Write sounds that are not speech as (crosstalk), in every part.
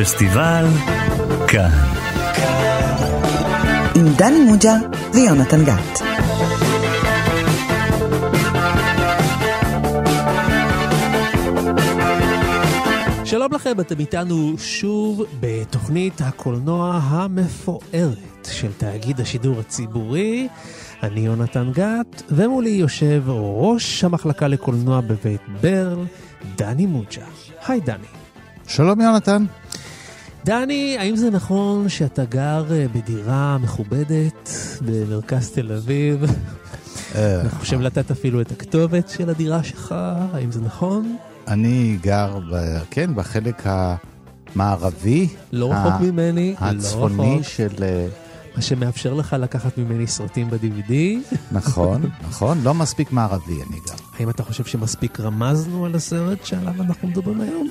הפסטיבל כאן. עם דני מוג'ה ויונתן גת. שלום לכם, אתם איתנו שוב בתוכנית הקולנוע המפוארת של תאגיד השידור הציבורי. אני יונתן גת, ומולי יושב ראש המחלקה לקולנוע בבית ברל, דני מוג'ה. היי דני. שלום יונתן. דני, האם זה נכון שאתה גר אה, בדירה מכובדת במרכז תל אביב? אה, אני חושב לתת אפילו את הכתובת של הדירה שלך, האם זה נכון? אני גר, ב, כן, בחלק המערבי. לא רחוק ממני, לא הצפוני רחוק. של... אה, מה שמאפשר לך לקחת ממני סרטים ב-DVD. נכון, נכון, לא מספיק מערבי אני גר. האם אתה חושב שמספיק רמזנו על הסרט שעליו אנחנו מדברים היום?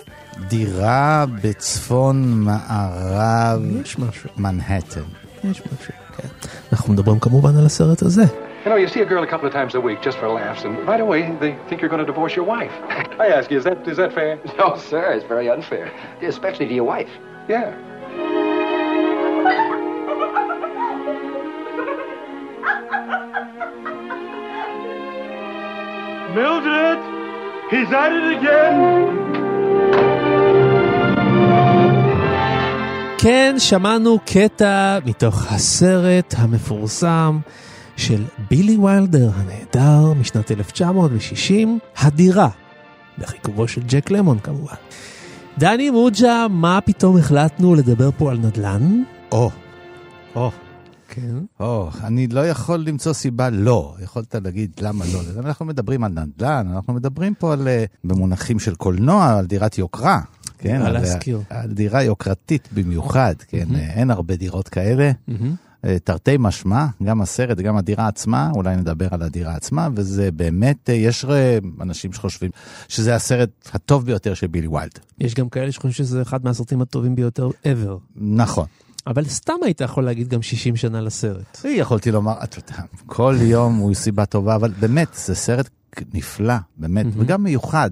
דירה בצפון מערב יש משהו, מנהטן. יש משהו, כן. אנחנו מדברים כמובן על הסרט הזה. You know, you see a girl a couple of times a week just for laughs, and right away they think you're going to divorce your wife. I ask you, is that is that fair? No, sir, it's very unfair, especially to your wife. Yeah. Mildred! He's at it again! כן, שמענו קטע מתוך הסרט המפורסם של בילי ויילדר הנהדר משנת 1960, הדירה, בחיכובו של ג'ק למון כמובן. דני מוג'ה, מה פתאום החלטנו לדבר פה על נדל"ן? או, או, כן. או, אני לא יכול למצוא סיבה לא. יכולת להגיד למה לא. אנחנו מדברים על נדל"ן, אנחנו מדברים פה על, אה, במונחים של קולנוע, על דירת יוקרה. כן, מה על, להזכיר. על דירה יוקרתית במיוחד, כן, אה, אין הרבה דירות כאלה. אה, תרתי משמע, גם הסרט, גם הדירה עצמה, אולי נדבר על הדירה עצמה, וזה באמת, אה, יש אה, אנשים שחושבים שזה הסרט הטוב ביותר של בילי ויילד. יש גם כאלה שחושבים שזה אחד מהסרטים הטובים ביותר ever. נכון. אבל סתם היית יכול להגיד גם 60 שנה לסרט. יכולתי לומר, אתה יודע, כל יום הוא סיבה טובה, אבל באמת, זה סרט נפלא, באמת, וגם מיוחד.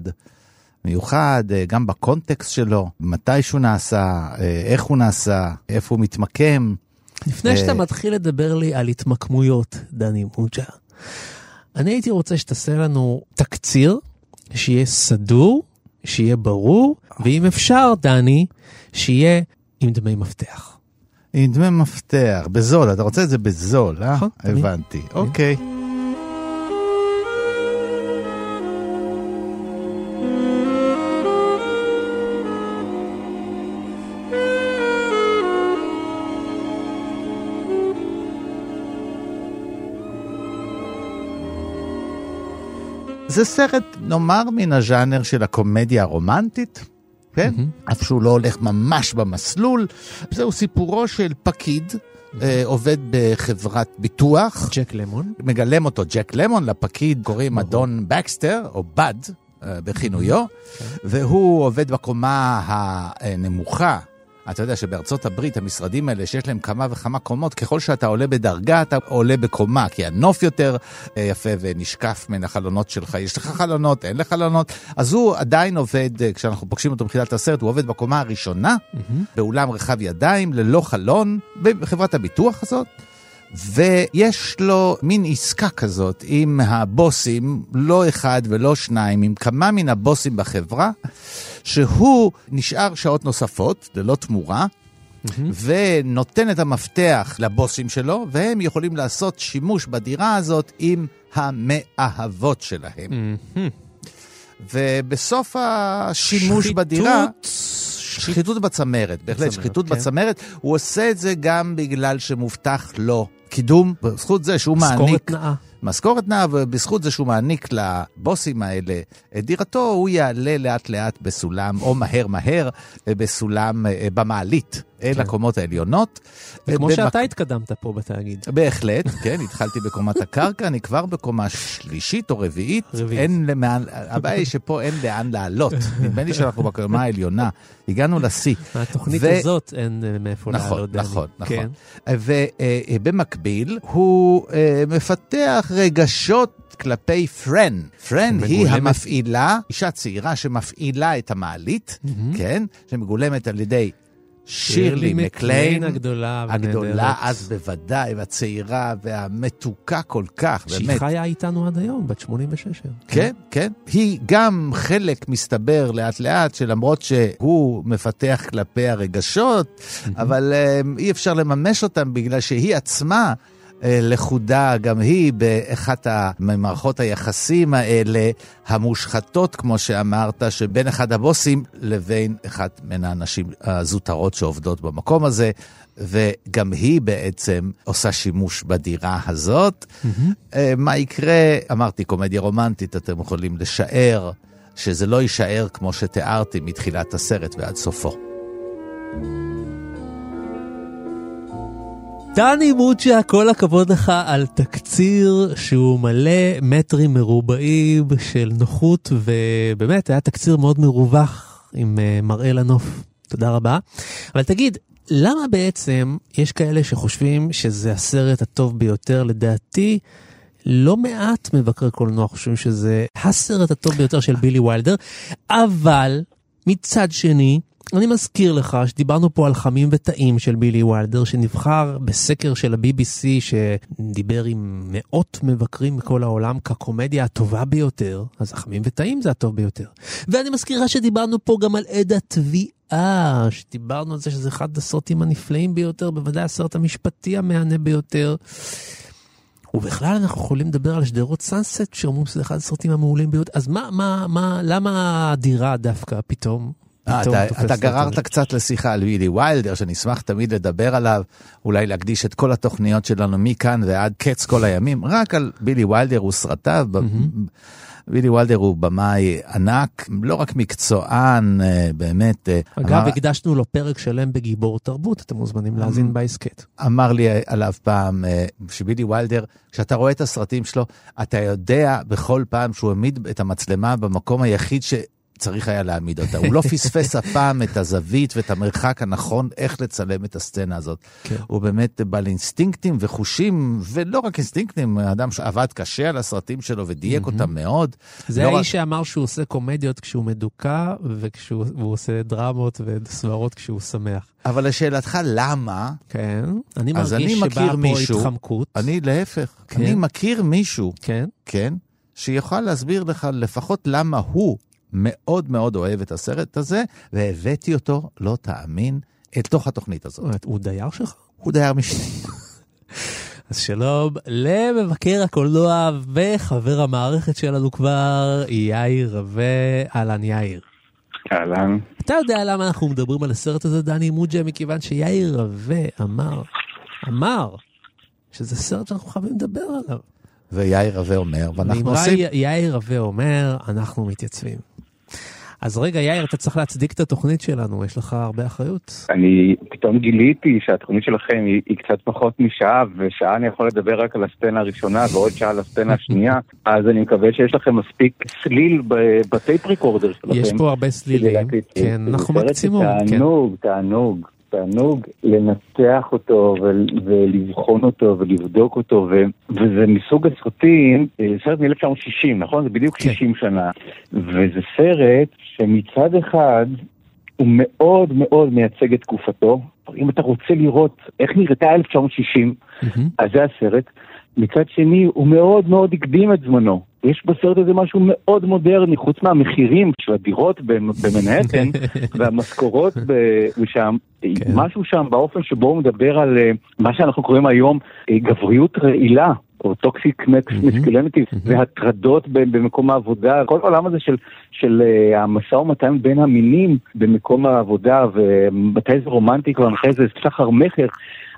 מיוחד, אה, גם בקונטקסט שלו, מתי שהוא נעשה, אה, איך הוא נעשה, איפה הוא מתמקם. לפני אה, שאתה מתחיל לדבר לי על התמקמויות, דני מוג'ה, אני הייתי רוצה שתעשה לנו תקציר, שיהיה סדור, שיהיה ברור, ואם אפשר, דני, שיהיה עם דמי מפתח. עם דמי מפתח, בזול, אתה רוצה את זה בזול, אה? נכון, תמיד. הבנתי, אוקיי. זה סרט, נאמר, מן הז'אנר של הקומדיה הרומנטית, כן? אף שהוא לא הולך ממש במסלול. זהו סיפורו של פקיד, אה, עובד בחברת ביטוח, ג'ק למון. מגלם אותו ג'ק למון, לפקיד קוראים אדון בקסטר, או בד, אה, בכינויו, והוא עובד בקומה הנמוכה. אתה יודע שבארצות הברית המשרדים האלה שיש להם כמה וכמה קומות, ככל שאתה עולה בדרגה אתה עולה בקומה, כי הנוף יותר אה, יפה ונשקף מן החלונות שלך. יש לך חלונות, אין לך חלונות, אז הוא עדיין עובד, אה, כשאנחנו פוגשים אותו בתחילת הסרט, הוא עובד בקומה הראשונה, באולם רחב ידיים, ללא חלון, בחברת הביטוח הזאת. ויש לו מין עסקה כזאת עם הבוסים, לא אחד ולא שניים, עם כמה מן הבוסים בחברה, שהוא נשאר שעות נוספות, ללא תמורה, ונותן את המפתח לבוסים שלו, והם יכולים לעשות שימוש בדירה הזאת עם המאהבות שלהם. ובסוף השימוש שחיתות. בדירה... שחיתות בצמרת, בהחלט בצמרת, שחיתות כן. בצמרת. הוא עושה את זה גם בגלל שמובטח לו קידום, בזכות זה שהוא מעניק... משכורת נאה. משכורת נאה, ובזכות זה שהוא מעניק לבוסים האלה את דירתו, הוא יעלה לאט לאט בסולם, או מהר מהר, אה, בסולם, אה, במעלית, אל הקומות העליונות. וכמו אה, שאתה במק- התקדמת פה בתאגיד. בהחלט, כן, התחלתי בקומת הקרקע, אני כבר בקומה שלישית או רביעית. רביעית. אין למען, הבעיה היא שפה אין לאן לעלות. (laughs) נדמה לי שאנחנו בקומה העליונה, הגענו לשיא. מהתוכנית ו- הזאת אין אה, מאיפה נכון, לעלות, דני. נכון, נכון. כן. ובמקביל, הוא אה, מפתח רגשות כלפי פרן. פרן היא המפעילה, אישה צעירה שמפעילה את המעלית, כן? שמגולמת על ידי שירלי מקליין, הגדולה הגדולה. אז בוודאי, והצעירה והמתוקה כל כך, שהיא באמת. חיה איתנו עד היום, בת 86. כן, כן. היא גם חלק, מסתבר, לאט לאט, שלמרות שהוא מפתח כלפי הרגשות, אבל אה, אי אפשר לממש אותם בגלל שהיא עצמה... אה, לכודה גם היא באחת ממערכות היחסים האלה, המושחתות, כמו שאמרת, שבין אחד הבוסים לבין אחת מן הנשים הזוטרות שעובדות במקום הזה, וגם היא בעצם עושה שימוש בדירה הזאת. אה, מה יקרה? אמרתי, קומדיה רומנטית, אתם יכולים לשער שזה לא יישאר כמו שתיארתי מתחילת הסרט ועד סופו. דני מוצ'ה, כל הכבוד לך על תקציר שהוא מלא מטרים מרובעים של נוחות, ובאמת היה תקציר מאוד מרווח עם אה, מראה לנוף. תודה רבה. אבל תגיד, למה בעצם יש כאלה שחושבים שזה הסרט הטוב ביותר? לדעתי, לא מעט מבקרי קולנוע חושבים שזה הסרט הטוב ביותר של בילי ויילדר, אבל מצד שני, אני מזכיר לך שדיברנו פה על חמים וטעים של בילי ויילדר שנבחר בסקר של ה-BBC שדיבר עם מאות מבקרים מכל העולם כקומדיה הטובה ביותר, אז החמים וטעים זה הטוב ביותר. ואני מזכירה שדיברנו פה גם על עד התביעה, שדיברנו על זה שזה אחד הסרטים הנפלאים ביותר, בוודאי הסרט המשפטי המהנה ביותר. ובכלל אנחנו יכולים לדבר על שדרות סאנסט שאומרים שזה אחד הסרטים המעולים ביותר, אז מה, מה, מה, למה הדירה דווקא פתאום? אה, אתה, אתה? גררת קצת לשיחה על בילי ויילדר, שנשמח תמיד לדבר עליו, אולי להקדיש את כל התוכניות שלנו מכאן ועד קץ כל הימים, רק על בילי ויילדר וסרטיו. בילי ויילדר הוא במאי ענק, לא רק מקצוען, אה, באמת. אה, אגב, אמר- הקדשנו לו פרק שלם בגיבור תרבות, אתם מוזמנים להאזין בהסכת. אמר לי עליו פעם, שבילי ויילדר, כשאתה רואה את הסרטים שלו, אתה יודע בכל פעם שהוא העמיד את המצלמה במקום היחיד שצריך היה להעמיד אותה. הוא לא פספס אף פעם את הזווית ואת המרחק הנכון איך לצלם את הסצנה הזאת. כן. הוא באמת בעל אינסטינקטים וחושים, ולא רק אינסטינקטים, אדם שעבד קשה על הסרטים שלו ודייק אותם מאוד. זה לא רק- האיש שאמר שהוא עושה קומדיות כשהוא מדוכא, והוא עושה דרמות וסברות כשהוא שמח. אבל לשאלתך למה, כן, אני אז אני מרגיש שבאה פה מישהו, התחמקות. אני להפך, כן. אני מכיר מישהו כן, כן, שיוכל להסביר לך לפחות למה הוא מאוד מאוד אוהב את הסרט הזה, והבאתי אותו, לא תאמין, אל תוך התוכנית הזאת. הוא דייר שלך? הוא דייר משנה. (laughs) אז שלום למבקר הקולנוע וחבר המערכת שלנו כבר, יאיר רווה, אהלן יאיר. אהלן. אתה יודע למה אנחנו מדברים על הסרט הזה, דני מוג'ה? מכיוון שיאיר רווה אמר, אמר, שזה סרט שאנחנו חייבים לדבר עליו. ויאיר רווה אומר, ואנחנו עושים... יאיר רווה אומר, אנחנו מתייצבים. אז רגע, יאיר, אתה צריך להצדיק את התוכנית שלנו, יש לך הרבה אחריות. אני פתאום גיליתי שהתוכנית שלכם היא, היא קצת פחות משעה, ושעה אני יכול לדבר רק על הסצנה הראשונה ועוד שעה על הסצנה השנייה, (laughs) אז אני מקווה שיש לכם מספיק צליל ב- בטייפ ריקורדר שלכם. יש פה הרבה סלילים. כן, אנחנו מקצימום, כן. תענוג, תענוג, תענוג לנתח אותו ול- ולבחון אותו ולבדוק אותו, ו- וזה מסוג הסרטים, אה, סרט מ-1960, נכון? זה בדיוק כן. 60 שנה, וזה סרט שמצד אחד הוא מאוד מאוד מייצג את תקופתו. אם אתה רוצה לראות איך נראתה 1960, מהמם. אז זה הסרט. מצד שני, הוא מאוד מאוד הקדים את זמנו. יש בסרט הזה משהו מאוד מודרני, חוץ מהמחירים של הדירות במ- במנהטן (laughs) והמשכורות שם, כן. משהו שם באופן שבו הוא מדבר על אה, מה שאנחנו קוראים היום אה, גבריות רעילה. או toxic masculinity, והטרדות ב- במקום העבודה, כל העולם הזה של, של אה, המשא ומתן בין המינים במקום העבודה, ומתי זה רומנטי כבר, מתי זה סחר מכר,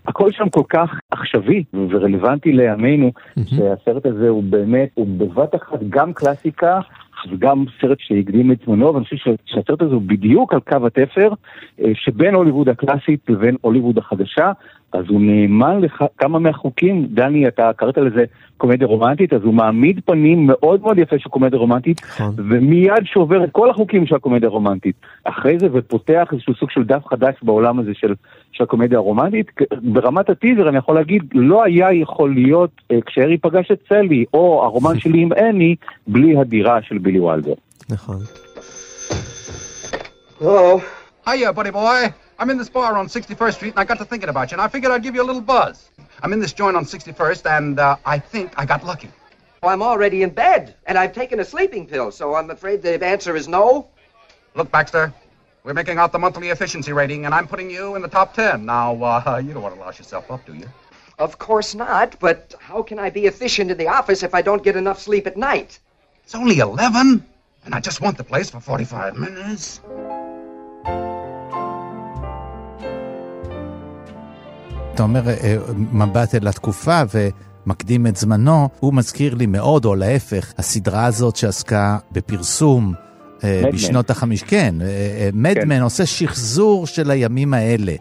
הכל שם כל כך עכשווי ורלוונטי לימינו, שהסרט הזה הוא באמת, הוא בבת אחת גם קלאסיקה וגם סרט שהקדים את זמנו, ואני חושב שהסרט הזה הוא בדיוק על קו התפר אה, שבין הוליווד הקלאסית לבין הוליווד החדשה, אז הוא נאמן לכמה מהחוקים, דני, אתה קראת לזה קומדיה רומנטית, אז הוא מעמיד פנים מאוד מאוד יפה של קומדיה רומנטית, נכון. ומיד שובר את כל החוקים של הקומדיה הרומנטית. אחרי זה ופותח איזשהו סוג של דף חדש בעולם הזה של, של הקומדיה הרומנטית. ברמת הטיזר אני יכול להגיד, לא היה יכול להיות אה, כשהארי פגש את סלי, או הרומן (laughs) שלי עם אני, בלי הדירה של בילי וולדר. נכון. Hello. Hiya, buddy boy. I'm in this bar on 61st Street, and I got to thinking about you, and I figured I'd give you a little buzz. I'm in this joint on 61st, and uh, I think I got lucky. Well, I'm already in bed, and I've taken a sleeping pill, so I'm afraid the answer is no. Look, Baxter, we're making out the monthly efficiency rating, and I'm putting you in the top 10. Now, uh, (laughs) you don't want to louse yourself up, do you? Of course not, but how can I be efficient in the office if I don't get enough sleep at night? It's only 11, and I just want the place for 45 minutes. אתה אומר, אה, מבט אל התקופה ומקדים את זמנו, הוא מזכיר לי מאוד, או להפך, הסדרה הזאת שעסקה בפרסום אה. בשנות החמישים, כן, מדמן כן. עושה שחזור של הימים האלה.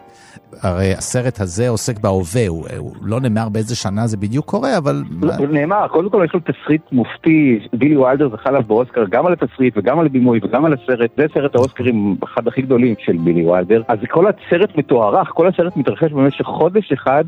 הרי הסרט הזה עוסק בהווה, הוא, הוא לא נאמר באיזה שנה זה בדיוק קורה, אבל... זה נאמר, קודם כל יש לו תסריט מופתי, בילי ויילדר זכה עליו באוסקר גם על התסריט וגם על הבימוי וגם על הסרט, זה סרט האוסקרים אחד הכי גדולים של בילי ויילדר. אז כל הסרט מתוארך, כל הסרט מתרחש במשך חודש אחד,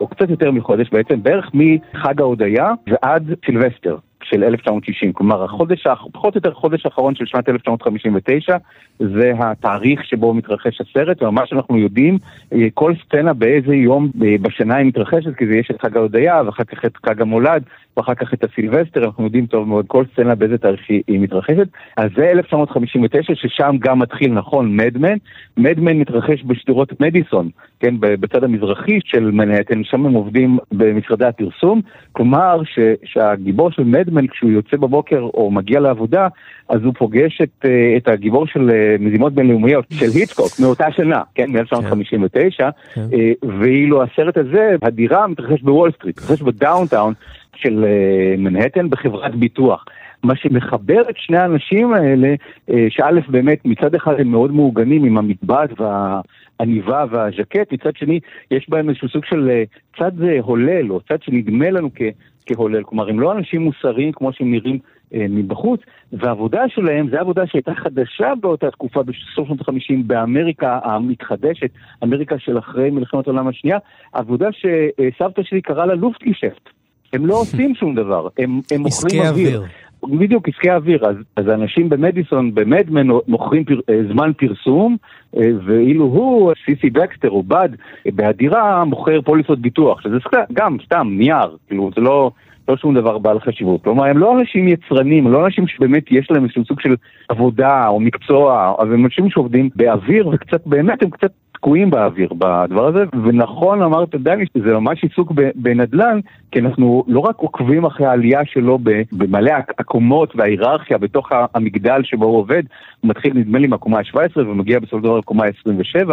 או קצת יותר מחודש בעצם, בערך מחג ההודיה ועד סילבסטר. של 1960, כלומר החודש, פחות או יותר החודש האחרון של שנת 1959 זה התאריך שבו מתרחש הסרט, וממש אנחנו יודעים אה, כל סצנה באיזה יום אה, בשנה היא מתרחשת, כי זה יש את חג ההודיה ואחר כך את חג המולד ואחר כך את הסילבסטר, אנחנו יודעים טוב מאוד כל סצנה באיזה תאריך היא, מתרחשת. אז זה 1959 ששם גם מתחיל נכון מדמן, מדמן מתרחש בשדרות מדיסון, כן, בצד המזרחי של מנהטן, שם הם עובדים במשרדי הפרסום, כלומר ש, שהגיבור של מדמן כשהוא יוצא בבוקר או מגיע לעבודה, אז הוא פוגש את, אה, את הגיבור של אה, מזימות בינלאומיות, של היצ'קוק, מאותה שנה, כן, מ-1959, כן. אה, ואילו הסרט הזה, הדירה מתרחש בוול סטריט, מתרחש בדאונטאון של אה, מנהטן בחברת ביטוח. מה שמחבר את שני האנשים האלה, אה, שא' באמת מצד אחד הם מאוד מעוגנים עם המגבעת והעניבה והז'קט, מצד שני יש בהם איזשהו סוג של אה, צד הולל, או צד שנדמה לנו כ... כהולל, כלומר הם לא אנשים מוסריים כמו שהם נראים אה, מבחוץ, והעבודה שלהם זו עבודה שהייתה חדשה באותה תקופה בסוף שנות ה-50 באמריקה המתחדשת, אמריקה של אחרי מלחמת העולם השנייה, עבודה שסבתא שלי קראה לה לופטגישפט. הם לא עושים (laughs) שום דבר, הם, הם מוכרים אוויר. בדיוק, עסקי אוויר. אז, אז האנשים במדיסון, במדמן, מוכרים פר, אה, זמן פרסום, אה, ואילו הוא, סי סי בקסטר או בד, בהדירה מוכר פוליסות ביטוח, שזה סתם- גם סתם נייר, כאילו זה לא, לא שום דבר בעל חשיבות. כלומר, הם לא אנשים יצרנים, לא אנשים שבאמת יש להם איזשהו סוג של עבודה או מקצוע, אבל הם אנשים שעובדים באוויר, וקצת, באמת הם קצת תקועים באוויר בדבר הזה, ונכון אמרת דני, זה ממש עיסוק בנדל"ן, כי אנחנו לא רק עוקבים אחרי העלייה שלו במלא הק- הקומות וההיררכיה בתוך המגדל שבו הוא עובד, הוא מתחיל נדמה לי מהקומה ה-17 ומגיע בסופו של דבר לקומה ה-27,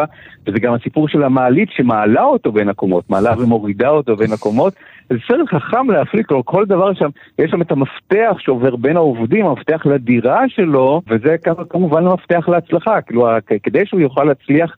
וזה גם הסיפור של המעלית שמעלה אותו בין הקומות, מעלה ומורידה אותו בין הקומות, זה סרט חכם להפליא, כלומר כל דבר שם, יש שם את המפתח שעובר בין העובדים, המפתח לדירה שלו, וזה כמובן המפתח להצלחה, כאילו כדי שהוא יוכל להצליח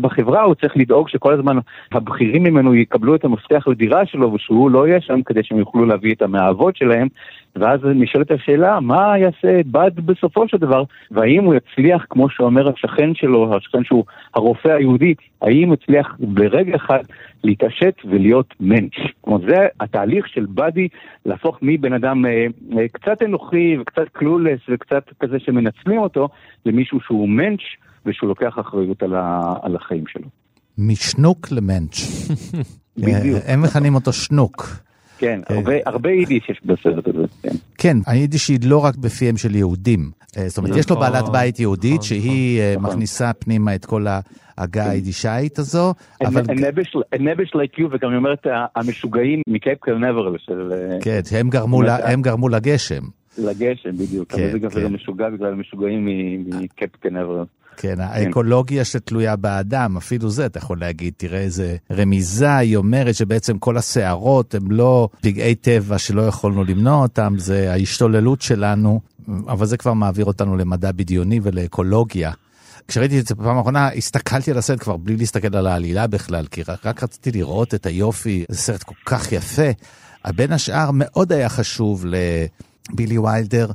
בחברה הוא צריך לדאוג שכל הזמן הבכירים ממנו יקבלו את המפתח לדירה שלו ושהוא לא יהיה שם כדי שהם יוכלו להביא את המאהבות שלהם. ואז נשאלת השאלה מה יעשה בד בסופו של דבר? והאם הוא יצליח כמו שאומר השכן שלו, השכן שהוא הרופא היהודי, האם הוא יצליח ברגע אחד להתעשת ולהיות מענץ'. כלומר זה התהליך של בדי להפוך מבן אדם אה, אה, קצת אנוכי וקצת קלולס וקצת כזה שמנצלים אותו למישהו שהוא מענץ' ושהוא לוקח אחריות על, ה, על החיים שלו. משנוק למנץ'. (laughs) בדיוק. הם מכנים אותו שנוק. כן, הרבה, הרבה יידיש יש בסרט הזה, כן. כן, היידיש היא לא רק בפיהם של יהודים. אה, זאת אומרת, יש לו נכון, בעלת בית יהודית נכון, שהיא אה, נכון. מכניסה פנימה את כל ההגה היידישאית הזו, אבל נבש לייק יו, וגם היא אומרת המשוגעים מקייפ קרנברל של אה, כן, הם גרמו לגשם. לגשם בדיוק, כן, אבל זה גם כן. משוגע בגלל המשוגעים מקייפ קרנברל. כן, האקולוגיה שתלויה באדם, אפילו זה אתה יכול להגיד, תראה איזה רמיזה, היא אומרת שבעצם כל הסערות הם לא פגעי טבע שלא יכולנו למנוע אותם, זה ההשתוללות שלנו, אבל זה כבר מעביר אותנו למדע בדיוני ולאקולוגיה. כשראיתי את זה בפעם האחרונה, הסתכלתי על הסרט כבר בלי להסתכל על העלילה בכלל, כי רק, רק רציתי לראות את היופי, זה סרט כל כך יפה. בין השאר, מאוד היה חשוב לבילי ויילדר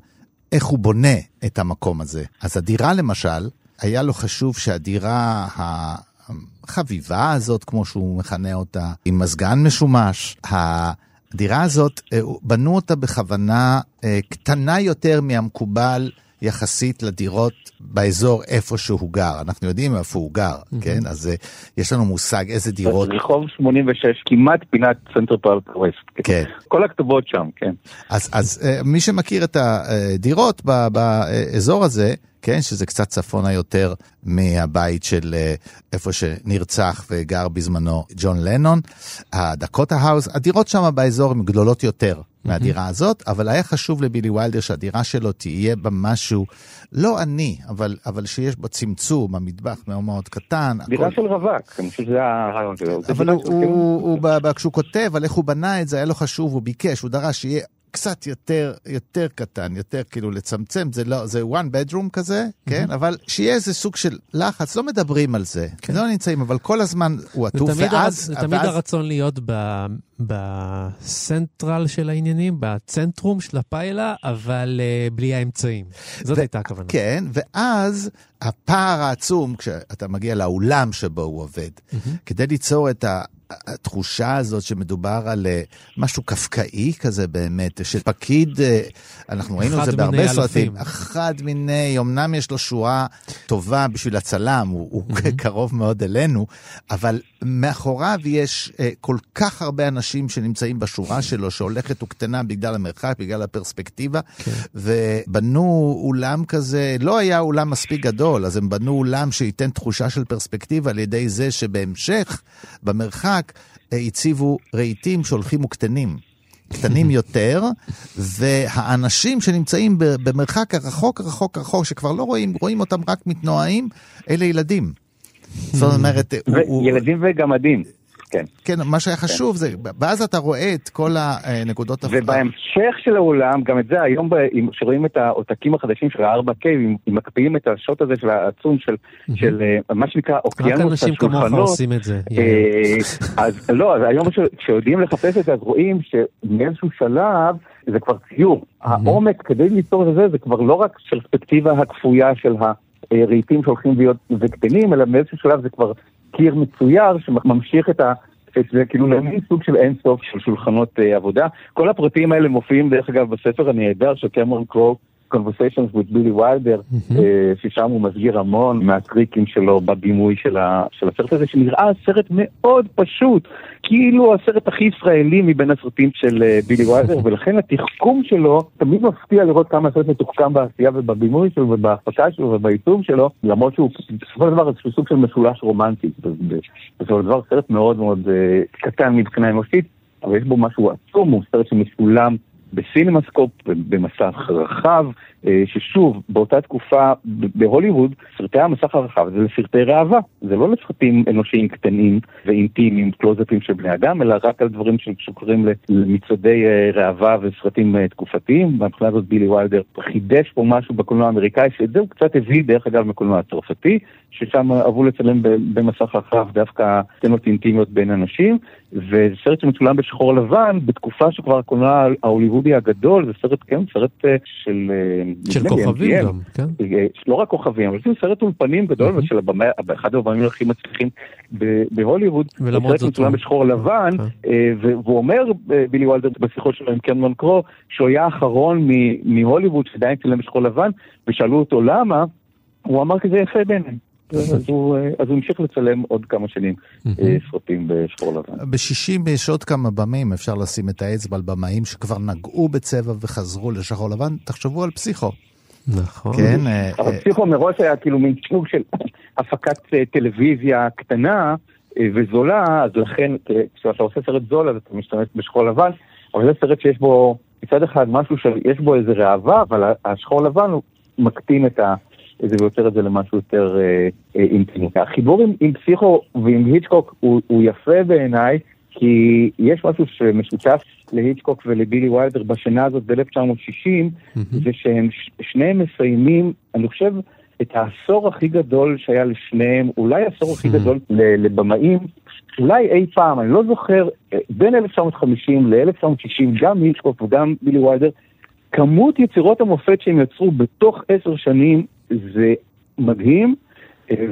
איך הוא בונה את המקום הזה. אז הדירה למשל, היה לו חשוב שהדירה החביבה הזאת, כמו שהוא מכנה אותה, עם מזגן משומש, הדירה הזאת, אה, בנו אותה בכוונה אה, קטנה יותר מהמקובל. יחסית לדירות באזור איפה שהוא גר. אנחנו יודעים איפה הוא גר, כן? אז אה, יש לנו מושג איזה דירות... רחוב 86, כמעט פינת סנטרל פארק ווסט. כן. כל הכתובות שם, כן. אז, אז אה, מי שמכיר את הדירות ב- באזור הזה, כן, שזה קצת צפונה יותר מהבית של אה, איפה שנרצח וגר בזמנו ג'ון לנון, הדקוטה האוס, הדירות שם באזור הן גדולות יותר מהדירה הזאת, אבל היה חשוב לבילי ויילדר שהדירה שלו תהיה בה משהו, לא עני, אבל, אבל שיש בו צמצום, המטבח מאוד מאוד קטן. דירה הכל- של רווק, אני חושב שזה הרעיון שלו. אבל דירה הוא, הוא, הוא, ב- כשהוא כותב על איך הוא בנה את זה, היה לו חשוב, הוא ביקש, הוא דרש שיהיה קצת יותר, יותר קטן, יותר כאילו לצמצם, זה לא, זה one bedroom כזה, כן? אבל שיהיה איזה סוג של לחץ, לא מדברים על זה, לא נמצאים, אבל כל הזמן הוא עטוף, ואז, הרצ- תמיד ואז הרצון להיות ב- בסנטרל של העניינים, בצנטרום של הפיילה, אבל אה, בלי האמצעים. זאת ו- הייתה הכוונה. כן, ואז הפער העצום, כשאתה מגיע לאולם שבו הוא עובד, כדי ליצור את ה... התחושה הזאת שמדובר על אה, משהו קפקאי כזה באמת, של פקיד, אה, אנחנו ראינו את זה בהרבה מיני סרטים, אלפים. אחד מיני, אמנם יש לו שורה טובה בשביל הצלם, הוא, הוא קרוב מאוד אלינו, אבל מאחוריו יש אה, כל כך הרבה אנשים שנמצאים בשורה שלו, שהולכת וקטנה בגלל המרחק, בגלל הפרספקטיבה, ובנו אולם כזה, לא היה אולם מספיק גדול, אז הם בנו אולם שייתן תחושה של פרספקטיבה על ידי זה שבהמשך, במרחק, אה, הציבו רהיטים שהולכים וקטנים. קטנים (laughs) יותר, והאנשים שנמצאים במרחק הרחוק רחוק רחוק, שכבר לא רואים, רואים אותם רק מתנועים, אלה ילדים. זאת אומרת, הוא- וילדים וגמדים, כן. כן, מה שהיה חשוב זה, ואז אתה רואה את כל הנקודות הפרעה. ובהמשך של האולם, גם את זה היום, כשרואים את העותקים החדשים של ה-4K, אם מקפיאים את השוט הזה של העצום של, של אה, מה שנקרא רק אוקיינוס אנשים כמוך השולחנות, עושים את זה. אה, אז לא, אז היום כש- כשיודעים לחפש את זה, אז רואים שמאיזשהו שלב זה כבר ציור. העומק כדי ליצור את זה, זה כבר לא רק פרספקטיבה הכפויה של הרהיטים שהולכים להיות וקטנים, אלא מאיזשהו שלב זה כבר קיר מצויר שממשיך את ה... את זה כאילו למין סוג של אין סוף של שולחנות אה, עבודה. כל הפרטים האלה מופיעים דרך אגב בספר הנהדר של קמרון קרואו, Conversations with בילי ויילדר, אה, ששם הוא מסגיר המון מהטריקים שלו בבימוי של, ה, של הסרט הזה, שנראה סרט מאוד פשוט, כאילו הסרט הכי ישראלי מבין הסרטים של אה, בילי ויילדר, (laughs) ולכן התחכום שלו, תמיד מפתיע לראות כמה הסרט מתוחכם בעשייה ובבימוי שלו ובהפקה שלו ובעיצוב שלו, למרות שהוא בסופו של דבר איזשהו סוג של משולש רומנטי. בסופו של דבר סרט מאוד מאוד אה, קטן מבחינה אנושית, אבל יש בו משהו עצום, הוא סרט שמצולם בסינמסקופ, במסך רחב, אה, ששוב, באותה תקופה בהוליווד, סרטי המסך הרחב זה לסרטי ראווה, זה לא לסרטים אנושיים קטנים ואינטימיים, קלוז-אפים של בני אדם, אלא רק על דברים שקשורים למצעדי אה, ראווה וסרטים אה, תקופתיים. מהבחינה הזאת בילי ויילדר חידש פה משהו בקולנוע האמריקאי, שאת זה הוא קצת הביא דרך אגב מקולנוע הצרפתי, ששם אהבו לצלם במסך רחב דווקא סצנות אינטימיות בין אנשים, וזה סרט שמצולם בשחור לבן, בתקופה שכבר הקולנוע ההוליוודי הגדול, זה סרט, כן, סרט אה, של... אה, של כוכבים MGM. גם, כן? אה, לא רק כוכבים, אבל זה סרט אולפנים גדול, ושל הבמאי, אחד הבמאים הכי מצליחים בהוליווד. ולמרות זאת סרט מצולם בשחור לבן, והוא אומר, בילי וולדר, בשיחות שלו עם קרמן קרו, שהוא היה האחרון מהוליווד שעדיין צילם בשחור לבן, ושאלו אותו למה, הוא אמר כי זה יפה בעיניי. אז הוא אה, אז הוא המשיך לצלם עוד כמה שנים אה, סרטים בשחור לבן. ב-60 יש עוד כמה במים, אפשר לשים את האצבע על במאים שכבר נגעו בצבע וחזרו לשחור לבן. תחשבו על פסיכו, נכון. כן? אה, אבל פסיכו מראש היה כאילו מין סוג של (laughs) הפקת טלוויזיה קטנה וזולה, אז לכן כשאתה עושה סרט זול אז אתה משתמש בשחור לבן, אבל זה סרט שיש בו מצד אחד משהו שיש בו איזה ראווה, אבל השחור לבן הוא מקטין את ה... זה ויוצר את זה למשהו יותר אה, אה, אינטימי. החיבור עם, עם פסיכו ועם היצ'קוק הוא, הוא יפה בעיניי, כי יש משהו שמשותף להיצ'קוק ולבילי ויילדר בשנה הזאת ב-1960, זה שהם שניהם מסיימים, אני חושב, את העשור הכי גדול שהיה לשניהם, אולי העשור הכי גדול לבמאים, אולי אי פעם, אני לא זוכר, אה, בין 1950 ל-1960, גם היצ'קוק וגם בילי ויילדר, כמות יצירות המופת שהם יצרו בתוך עשר שנים זה מדהים,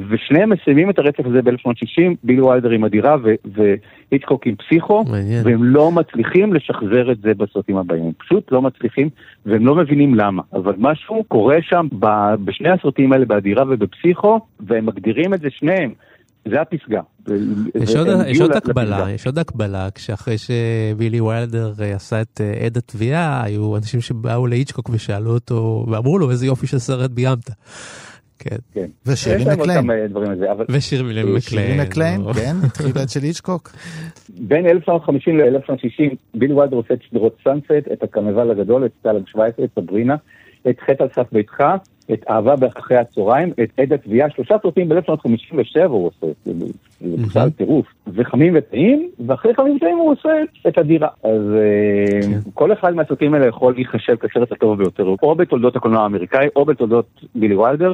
ושניהם מסיימים את הרצף הזה ב-1960, בילי ויילדר עם הדירה והיצ'קוק עם פסיכו, מעניין. והם לא מצליחים לשחזר את זה בסרטים הבאים. הם פשוט לא מצליחים, והם לא מבינים למה. אבל משהו קורה שם בשני הסרטים האלה, בהדירה ובפסיכו, והם מגדירים את זה שניהם. זה הפסגה. יש עוד, יש עוד הקבלה, לפסגה. יש עוד הקבלה, כשאחרי שבילי ויילדר אה, עשה את אה, עד התביעה, היו אנשים שבאו להיצ'קוק ושאלו אותו, ואמרו לו איזה יופי של סרט ביימת. כן. כן. עוד מקליין. לזה, אבל ושירלי מקליין. מקליין, ברור. כן, תחילת של היצ'קוק. (laughs) בין 1950 ל-1960, בילי ויילדר עושה את שדרות סאנסט, את הקרנבל הגדול, את סטלג 17, את סברינה, את חטא על סף ביתך, את אהבה באחרי הצהריים, את עד התביעה, שלושה סרטים ב-1957 הוא עושה, זה זה בכלל טירוף. וחמים וטעים, ואחרי חמים וטעים הוא עושה את הדירה. אז אה, כל אחד מהסרטים האלה יכול להיחשב כסרט הטוב ביותר, או בתולדות הקולנוע האמריקאי, או בתולדות בילי וילדר.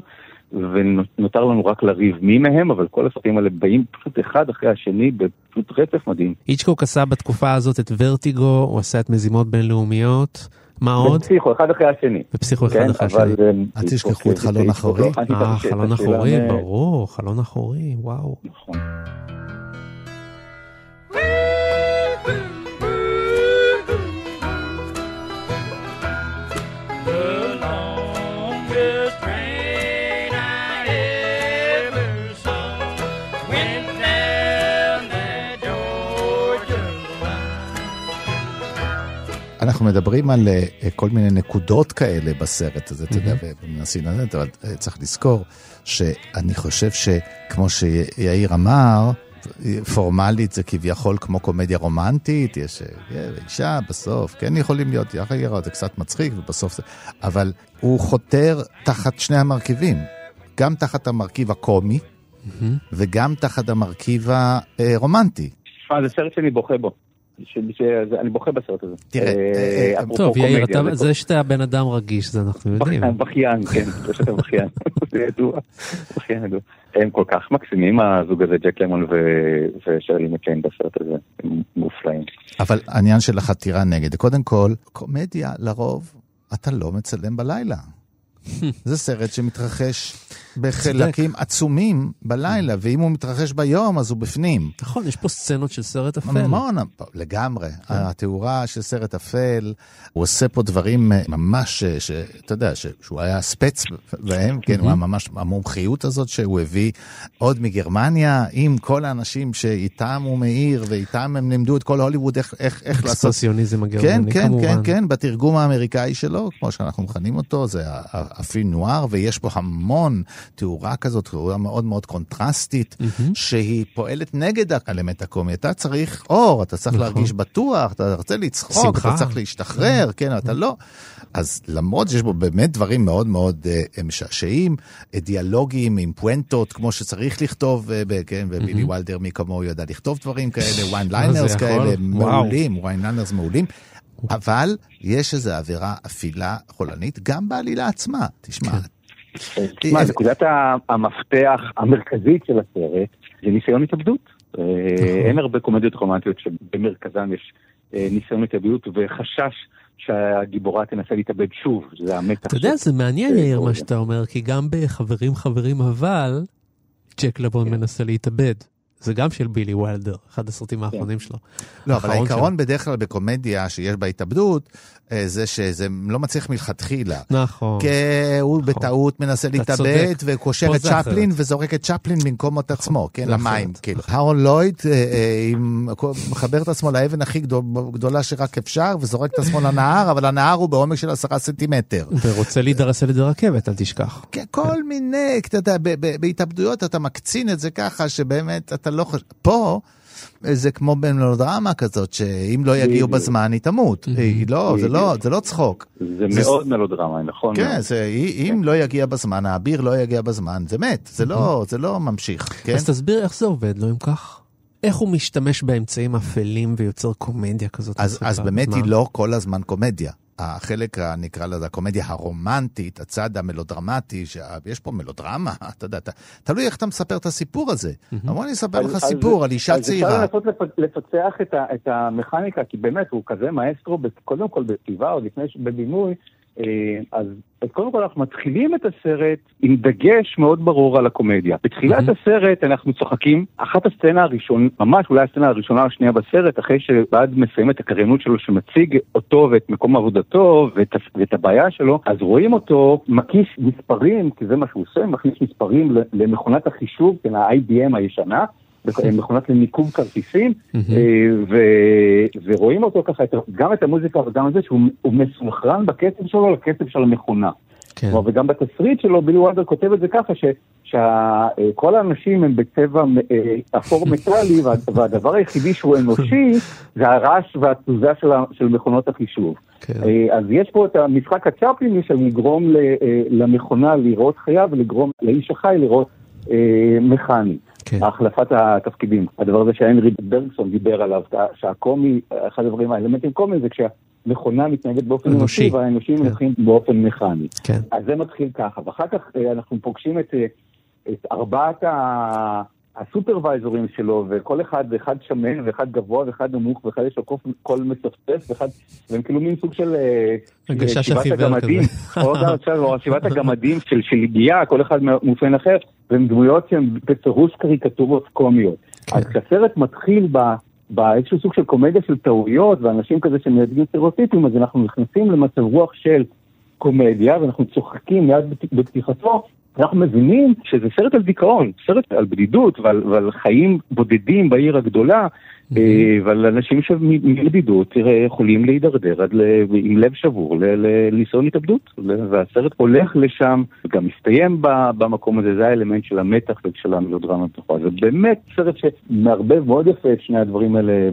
ונותר לנו רק לריב מי מהם, אבל כל הסרטים האלה באים פשוט אחד אחרי השני בפשוט רצף מדהים. היצ'קוק עשה בתקופה הזאת את ורטיגו, הוא עשה את מזימות בינלאומיות. מה עוד? בפסיכו, אחד אחרי השני. בפסיכו אחד כן, אחרי השני. אה, אל תשכחו אוקיי, את חלון אחורי. לא אה, חלון אחורי, אה, ברור, חלון אחורי, וואו. נכון. אנחנו מדברים על אה, כל מיני נקודות כאלה בסרט הזה, אתה יודע, ומנסים לדעת, אבל אה, צריך לזכור שאני חושב שכמו שיאיר אמר, פורמלית זה כביכול כמו קומדיה רומנטית, יש אה, אישה בסוף, כן יכולים להיות יחד זה קצת מצחיק ובסוף זה, אבל הוא חותר תחת שני המרכיבים, גם תחת המרכיב הקומי וגם תחת המרכיב הרומנטי. תשמע, זה סרט שאני בוכה בו. אני בוכה בסרט הזה. תראה, אה, אה, אה, טוב, יאיר, זה שאתה בן אדם רגיש, זה אנחנו יודעים. בכיין, בכיין, כן, (laughs) זה שאתה בכיין, (laughs) זה ידוע, בכיין ידוע. הם כל כך מקסימים הזוג הזה, ג'ק למון ושרלי מקליין בסרט הזה, הם מופלאים. אבל העניין של החתירה נגד, קודם כל, קומדיה, לרוב, אתה לא מצלם בלילה. (laughs) זה סרט שמתרחש בחלקים עצומים בלילה, ואם הוא מתרחש ביום, אז הוא בפנים. נכון, יש פה סצנות של סרט אפל. המון, לגמרי. התאורה של סרט אפל, הוא עושה פה דברים אה, ממש, אה, אתה יודע, שהוא היה ספץ בהם, כן, הוא היה ממש, המומחיות הזאת שהוא הביא עוד מגרמניה, עם כל האנשים שאיתם הוא מאיר, ואיתם הם לימדו את כל הוליווד איך, איך, איך לעשות... אקספרסיוניזם כן, הגרמני, כן, כמובן. כן, כן, בתרגום האמריקאי שלו, כמו שאנחנו מכנים אותו, זה הפילם נואר, ויש פה המון תאורה כזאת, תאורה מאוד מאוד קונטרסטית, שהיא פועלת נגד האלמנט הקומי. אתה צריך אור, אתה צריך נכון. להרגיש בטוח, אתה רוצה לצחוק, שמחה. אתה צריך להשתחרר, כן, אתה לא. אז למרות שיש בו באמת דברים מאוד מאוד אה, משעשעים, אה, דיאלוגים עם פואנטות, כמו שצריך לכתוב, אה, ב- כן, ובילי ויילדר מי כמוהו יודע לכתוב דברים כאלה, (laughs) ויין ליינרס? כאלה. מעולים, one-liners מעולים. אבל יש איזו אווירה אפילה חולנית גם בעלילה עצמה. תשמע, תשמע, נקודת ה- המפתח המרכזית של הסרט זה ניסיון התאבדות. אה, אין הרבה קומדיות רומנטיות שבמרכזן יש אה, ניסיון התאבדות וחשש שהגיבורה תנסה להתאבד שוב, זה המתח. אתה יודע, זה מעניין, יאיר, מה. שאתה אומר, כי גם בחברים חברים אבל, ג'ק לבון כן. מנסה להתאבד. זה גם של בילי וילדר, אחד הסרטים האחרונים שלו. לא, אבל העיקרון בדרך כלל בקומדיה שיש בה התאבדות, אה, זה שזה לא מצליח מלכתחילה. נכון. כי הוא בטעות מנסה להתאבד. וקושר את. צ'פלין, וזורק את צ'פלין במקום את עצמו, כן, למים. כאילו. הרון לויד אה, אה, מחבר את עצמו לאבן הכי גדול- גדולה שרק אפשר, וזורק את עצמו לנהר, אבל הנהר הוא בעומק של עשרה סנטימטר. ורוצה להידרס על ידי רכבת, אל תשכח. כן, כל מיני, אתה יודע, בהתאבדויות אתה מקצין את זה ככה, שבאמת אתה לא חושב... פה... זה כמו במלודרמה כזאת, שאם לא יגיעו. בזמן היא תמות. היא לא, זה לא. זה לא צחוק. זה מאוד מלודרמה, נכון? כן. זה, אם לא יגיע בזמן, האביר לא יגיע בזמן, זה מת, זה לא, זה לא ממשיך, כן? אז תסביר איך זה עובד, לא אם כך? איך הוא משתמש באמצעים אפלים ויוצר קומדיה כזאת? אז, אז באמת הזמן? היא לא כל הזמן קומדיה. החלק, נקרא לזה, הקומדיה הרומנטית, הצד המלודרמטי, שיש פה מלודרמה, (laughs) אתה יודע, אתה- תלוי איך אתה מספר את הסיפור הזה. בוא אני אספר לך סיפור על אישה אז אפשר צעירה. לנסות לפ- לפצח את, המכניקה, כי באמת הוא כזה מאסטרו, קודם כל בכתיבה, עוד לפני, בבימוי, אז, אז קודם כל אנחנו מתחילים את הסרט עם דגש מאוד ברור על הקומדיה. בתחילת מהמם. הסרט אנחנו צוחקים, אחת הסצנה הראשונה, ממש אולי הסצנה הראשונה או השנייה בסרט, אחרי שבעד מסיים את הקריינות שלו שמציג אותו ואת מקום עבודתו ואת, ואת הבעיה שלו, אז רואים אותו מקיש מספרים, כי זה מה שהוא עושה, מכניס מספרים למכונת החישוב, כן, ה-IBM הישנה. מכונת לניקוב כרטיסים, מהמם. אה, ו- ורואים אותו ככה, גם את המוזיקה וגם את זה שהוא הוא מסונכרן בקצב שלו לקצב של המכונה. כן. כלומר, וגם בתסריט שלו בילי וולדר כותב את זה ככה, שכל האנשים הם בצבע אה, אפור מטאלי, וה- והדבר היחידי שהוא אנושי (laughs) זה הרעש והתזוזה של של מכונות החישוב. כן. אה, אז יש פה את המשחק הצ'פליני של לגרום אה, למכונה לראות חיה ולגרום לאיש החי לראות אה, מכני. כן. החלפת התפקידים. הדבר הזה שהנרי ברגסון דיבר עליו, שהקומי, אחד הדברים, האלמנטים קומיים זה כשהמכונה מתנהגת באופן אנושי. אנושי והאנושים כן. הולכים באופן מכני. כן. אז זה מתחיל ככה, ואחר כך אה, אנחנו פוגשים את, אה, את ארבעת ה- הסופרוויזורים שלו, וכל אחד, אחד שמן ואחד גבוה ואחד נמוך, ואחד יש לו קול מצפצף, ואחד, והם כאילו מין סוג של... אה, הגשש שבעת החיוור הגמדים, כזה. (laughs) או גם עכשיו, או שבעת הגמדים של של הגיעה, כל אחד מאופיין אחר, והם דמויות שהן בפירוש קריקטורות קומיות. כן. אז כשהסרט מתחיל ב... באיזשהו סוג של קומדיה של טעויות, ואנשים כזה שמייצגים סטריאוטיפים, אז אנחנו נכנסים למצב רוח של קומדיה, ואנחנו צוחקים מיד בפתיחתו, אנחנו מבינים שזה סרט על דיכאון, סרט על בדידות ועל, ועל חיים בודדים בעיר הגדולה, אה, ועל אנשים שמבדידות תראה, יכולים להידרדר עד ל... עם לב שבור לניסיון התאבדות, והסרט הולך לשם, וגם מסתיים במקום הזה, זה האלמנט של המתח ושל המלודרמה בתוכו. זה באמת סרט שמערבב מאוד יפה את שני הדברים האלה,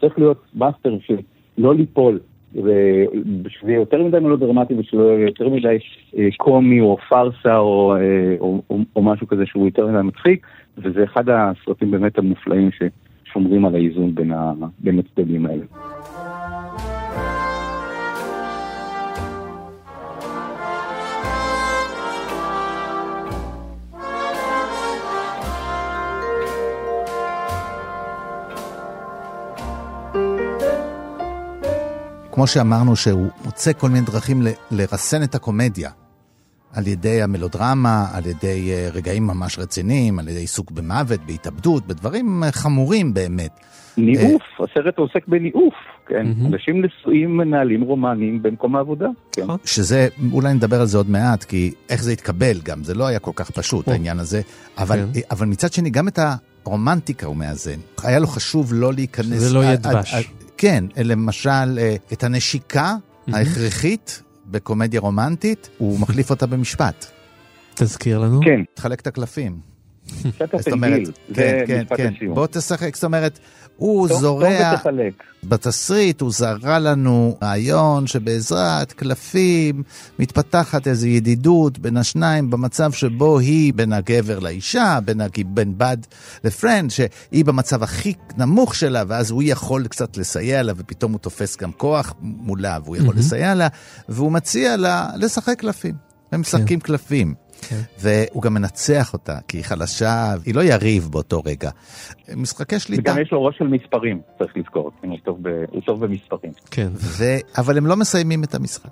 צריך להיות מאסטר של לא ליפול. ושזה יהיה יותר מדי מלודרמטי ושלא יהיה יותר מדי אה, קומי או פארסה או, אה, או, או, או משהו כזה שהוא יותר מדי מצחיק, וזה אחד הסרטים באמת המופלאים ששומרים על האיזון בין, בין הצדדים האלה. כמו שאמרנו שהוא מוצא כל מיני דרכים ל- לרסן את הקומדיה. על ידי המלודרמה, על ידי אה, רגעים ממש רציניים, על ידי עיסוק במוות, בהתאבדות, בדברים אה, חמורים באמת. ניאוף, הסרט עוסק בניאוף, כן. אנשים נשואים מנהלים רומנים במקום העבודה, כן. נכון. שזה, אולי נדבר על זה עוד מעט, כי איך זה התקבל גם, זה לא היה כל כך פשוט או. העניין הזה, אבל, כן. אבל מצד שני, גם את הרומנטיקה הוא מאזן. היה לו חשוב לא להיכנס... שזה לא יהיה דבש. כן, למשל, אה, את הנשיקה ההכרחית בקומדיה רומנטית, הוא מחליף אותה במשפט. תזכיר לנו. כן, תחלק את הקלפים. זאת אומרת, כן, כן, כן. בוא תשחק, זאת אומרת, הוא טוב- טוב זורע, ותחלק. בתסריט הוא זרע לנו רעיון שבעזרת קלפים מתפתחת איזו ידידות בין השניים במצב שבו היא בין הגבר לאישה, בין, הג... בין בד לפרנד, שהיא במצב הכי נמוך שלה, ואז הוא יכול קצת לסייע לה, ופתאום הוא תופס גם כוח מולה, והוא יכול מהמם. לסייע לה, והוא מציע לה לשחק קלפים. הם משחקים קלפים. כן. והוא גם מנצח אותה, כי היא חלשה, היא לא יריב באותו רגע. משחקי שליטה. וגם יש לו ראש של מספרים, צריך לזכור, כן, הוא טוב ב- הוא טוב במספרים. כן. ו... אבל הם לא מסיימים את המשחק.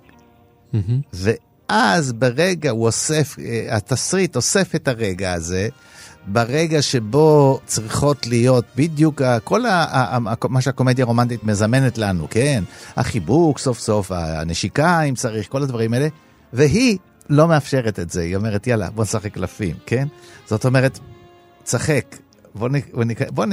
מהמם. ואז ברגע הוא אוסף, אה, התסריט אוסף את הרגע הזה, ברגע שבו צריכות להיות בדיוק ה- כל ה, ה, ה, מה שהקומדיה הרומנטית מזמנת לנו, כן? החיבוק סוף סוף, הנשיקה אם צריך, כל הדברים האלה, והיא לא מאפשרת את זה, היא אומרת יאללה בוא נשחק קלפים, כן? זאת אומרת, צחק. בוא, נ, בוא, נ, בוא נ,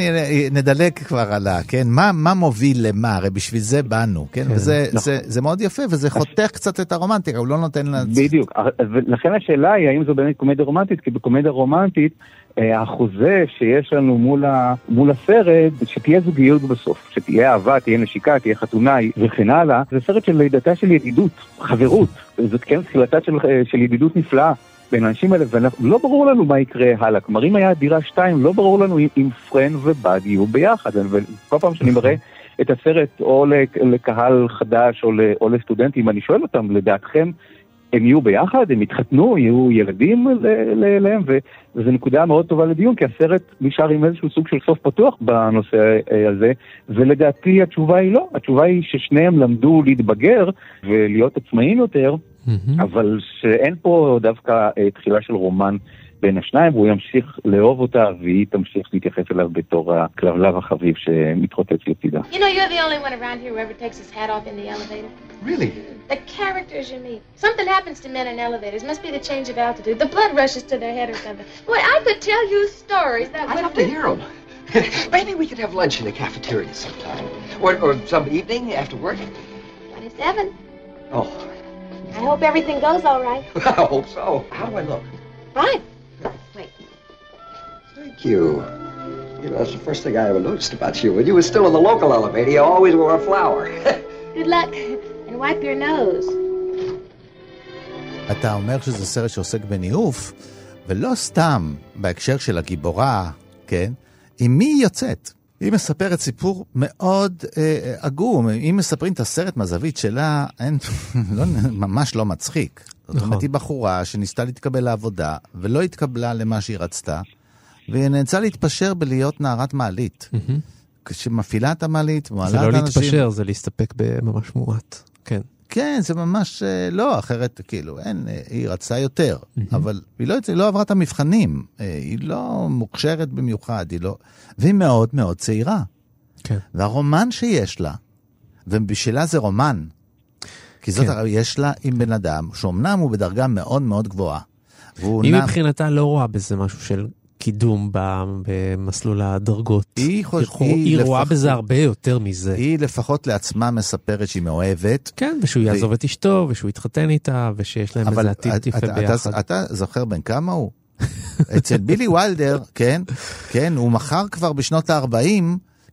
נדלג כבר על ה... כן? מה, מה מוביל למה? הרי בשביל זה באנו, כן? כן, וזה נכון. זה, זה מאוד יפה, וזה חותך קצת את הרומנטיקה, הוא לא נותן לה... בדיוק, ולכן השאלה היא האם זו באמת קומדיה רומנטית, כי בקומדיה רומנטית החוזה שיש לנו מול, ה, מול הסרט, שתהיה זוגיות בסוף, שתהיה אהבה, תהיה נשיקה, תהיה חתונה וכן הלאה, זה סרט של לידתה של ידידות, חברות, זאת כן תחילתה של, אה, של ידידות נפלאה. בין האנשים האלה, ולא ברור לנו מה יקרה הלאה. כלומר, אם היה דירה שתיים, לא ברור לנו אם, פרן ובד יהיו ביחד. וכל פעם שאני מראה את הסרט או לקהל חדש או לסטודנטים, אני שואל אותם, לדעתכם, הם יהיו ביחד, הם יתחתנו, יהיו ילדים להם, ו- וזו נקודה מאוד טובה לדיון, כי הסרט נשאר עם איזשהו סוג של סוף פתוח בנושא אה, הזה, ולדעתי התשובה היא לא, התשובה היא ששניהם למדו להתבגר ולהיות עצמאיים יותר, אבל שאין פה דווקא אה, תחילה של רומן בין השניים, והוא ימשיך לאהוב אותה, והיא תמשיך להתייחס אליו בתור הכלבלב החביב שמתרוצץ לצידה. You know, you're the only one around here who ever takes his hat off in the elevator. Really? The characters you meet. Something happens to men in elevators. Must be the change of altitude. The blood rushes to their head or something. Boy, I could tell you stories that I'd would... love to hear them. Maybe we could have lunch in the cafeteria sometime. Or, or some evening after work. 27. Oh, I hope everything goes all right. (laughs) I hope so. How do I look? Fine. Thank you. You know, that's the first thing I ever noticed about you. When you were still in the local elevator, you always wore a flower. (laughs) Good luck. And wipe your nose. אתה אומר שזה סרט שעוסק בניאוף, ולא סתם בהקשר של הגיבורה, כן? עם מי היא יוצאת? היא מספרת סיפור מאוד אה, עגום. אם מספרים את הסרט מהזווית שלה, אין, (laughs) לא, ממש לא מצחיק. זאת נכון. אומרת, היא בחורה שניסתה להתקבל לעבודה, ולא התקבלה למה שהיא רצתה, והיא נאלצה להתפשר בלהיות נערת מעלית. כשמפעילה את המעלית, מעלה את זה האנשים. לא להתפשר, זה להסתפק בממש מועט. כן. כן, זה ממש אה, לא, אחרת, כאילו, אין, אה, היא רצתה יותר, אבל היא לא, היא לא עברה את המבחנים, אה, היא לא מוכשרת במיוחד, היא לא... והיא מאוד מאוד צעירה. כן. והרומן שיש לה, ובשבילה זה רומן, כי זאת, כן. יש לה עם בן אדם, שאומנם הוא בדרגה מאוד מאוד גבוהה. היא נע- מבחינתה לא רואה בזה משהו של קידום במסלול הדרגות. היא חוש- היא, היא היא רואה לפח- בזה הרבה יותר מזה. היא לפחות לעצמה מספרת שהיא מאוהבת. כן, ושהוא והיא- יעזוב את אשתו, ושהוא יתחתן איתה, ושיש להם איזה עתיד אתה- יפה אתה- ביחד. אתה, אתה זוכר בן כמה הוא? אצל בילי וילדר, כן, כן, הוא מכר כבר בשנות ה-40,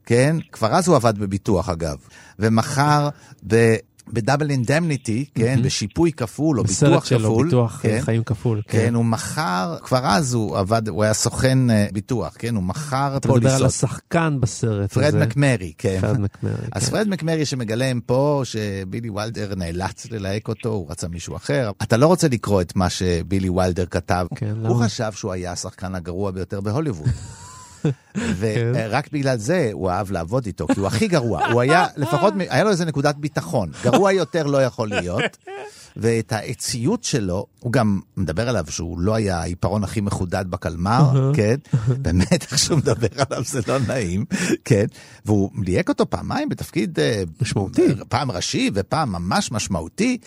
כן, כבר אז הוא עבד בביטוח אגב, ומכר ב... ב Double Indemnity, כן, בשיפוי כפול או בסרט ביטוח שלו, כפול, ביטוח, כן, חיים כפול, כן. כן, הוא מכר, כבר אז הוא עבד, הוא היה סוכן אה, ביטוח, כן, הוא מכר אתה מדבר על פוליסות. השחקן בסרט פרד הזה. מקמרי, כן. פרד מקמרי, אז כן. פרד מקמרי שמגלם פה שבילי וילדר נאלץ ללהק אותו, הוא רצה מישהו אחר. אתה לא רוצה לקרוא את מה שבילי וילדר כתב. כן, הוא למה? חשב שהוא היה השחקן הגרוע ביותר בהוליווד. (laughs) (laughs) כן. ורק בגלל זה הוא אהב לעבוד איתו, כי הוא הכי גרוע. הוא היה, (laughs) לפחות, היה לו איזה נקודת ביטחון. גרוע יותר לא יכול להיות. ואת העציות שלו, הוא גם מדבר עליו שהוא לא היה העיפרון הכי מחודד בקלמר, כן? באמת, איך שהוא מדבר עליו זה לא נעים, כן? והוא ליהק אותו פעמיים בתפקיד... אה, משמעותי. פעם ראשי ופעם ממש משמעותי,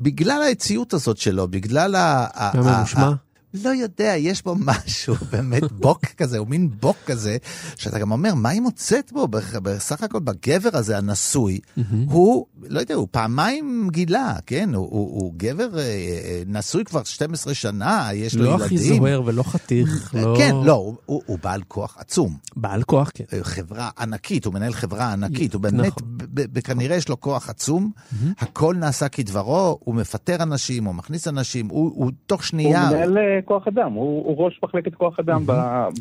בגלל העציות הזאת שלו, בגלל ה... גם ממושמע? לא יודע, יש בו משהו, (laughs) באמת בוק כזה, הוא מין בוק כזה, שאתה גם אומר, מה היא מוצאת בו? בסך הכל בגבר הזה הנשוי, הוא, לא יודע, הוא פעמיים גילה, כן? הוא, הוא, הוא גבר אה, אה, נשוי כבר 12 שנה, יש לו לא ילדים. הכי זוהר ולא חתיך, לא... כן, לא, הוא, הוא, הוא בעל כוח עצום. בעל כוח, כן. אה, חברה ענקית, הוא מנהל חברה ענקית, הוא באמת, נכון. כנראה יש לו כוח עצום, הכל נעשה כדברו, הוא מפטר אנשים, הוא מכניס אנשים, הוא, הוא תוך הוא שנייה... מנהל אה, כוח אדם, הוא הוא ראש מחלקת כוח אדם ב-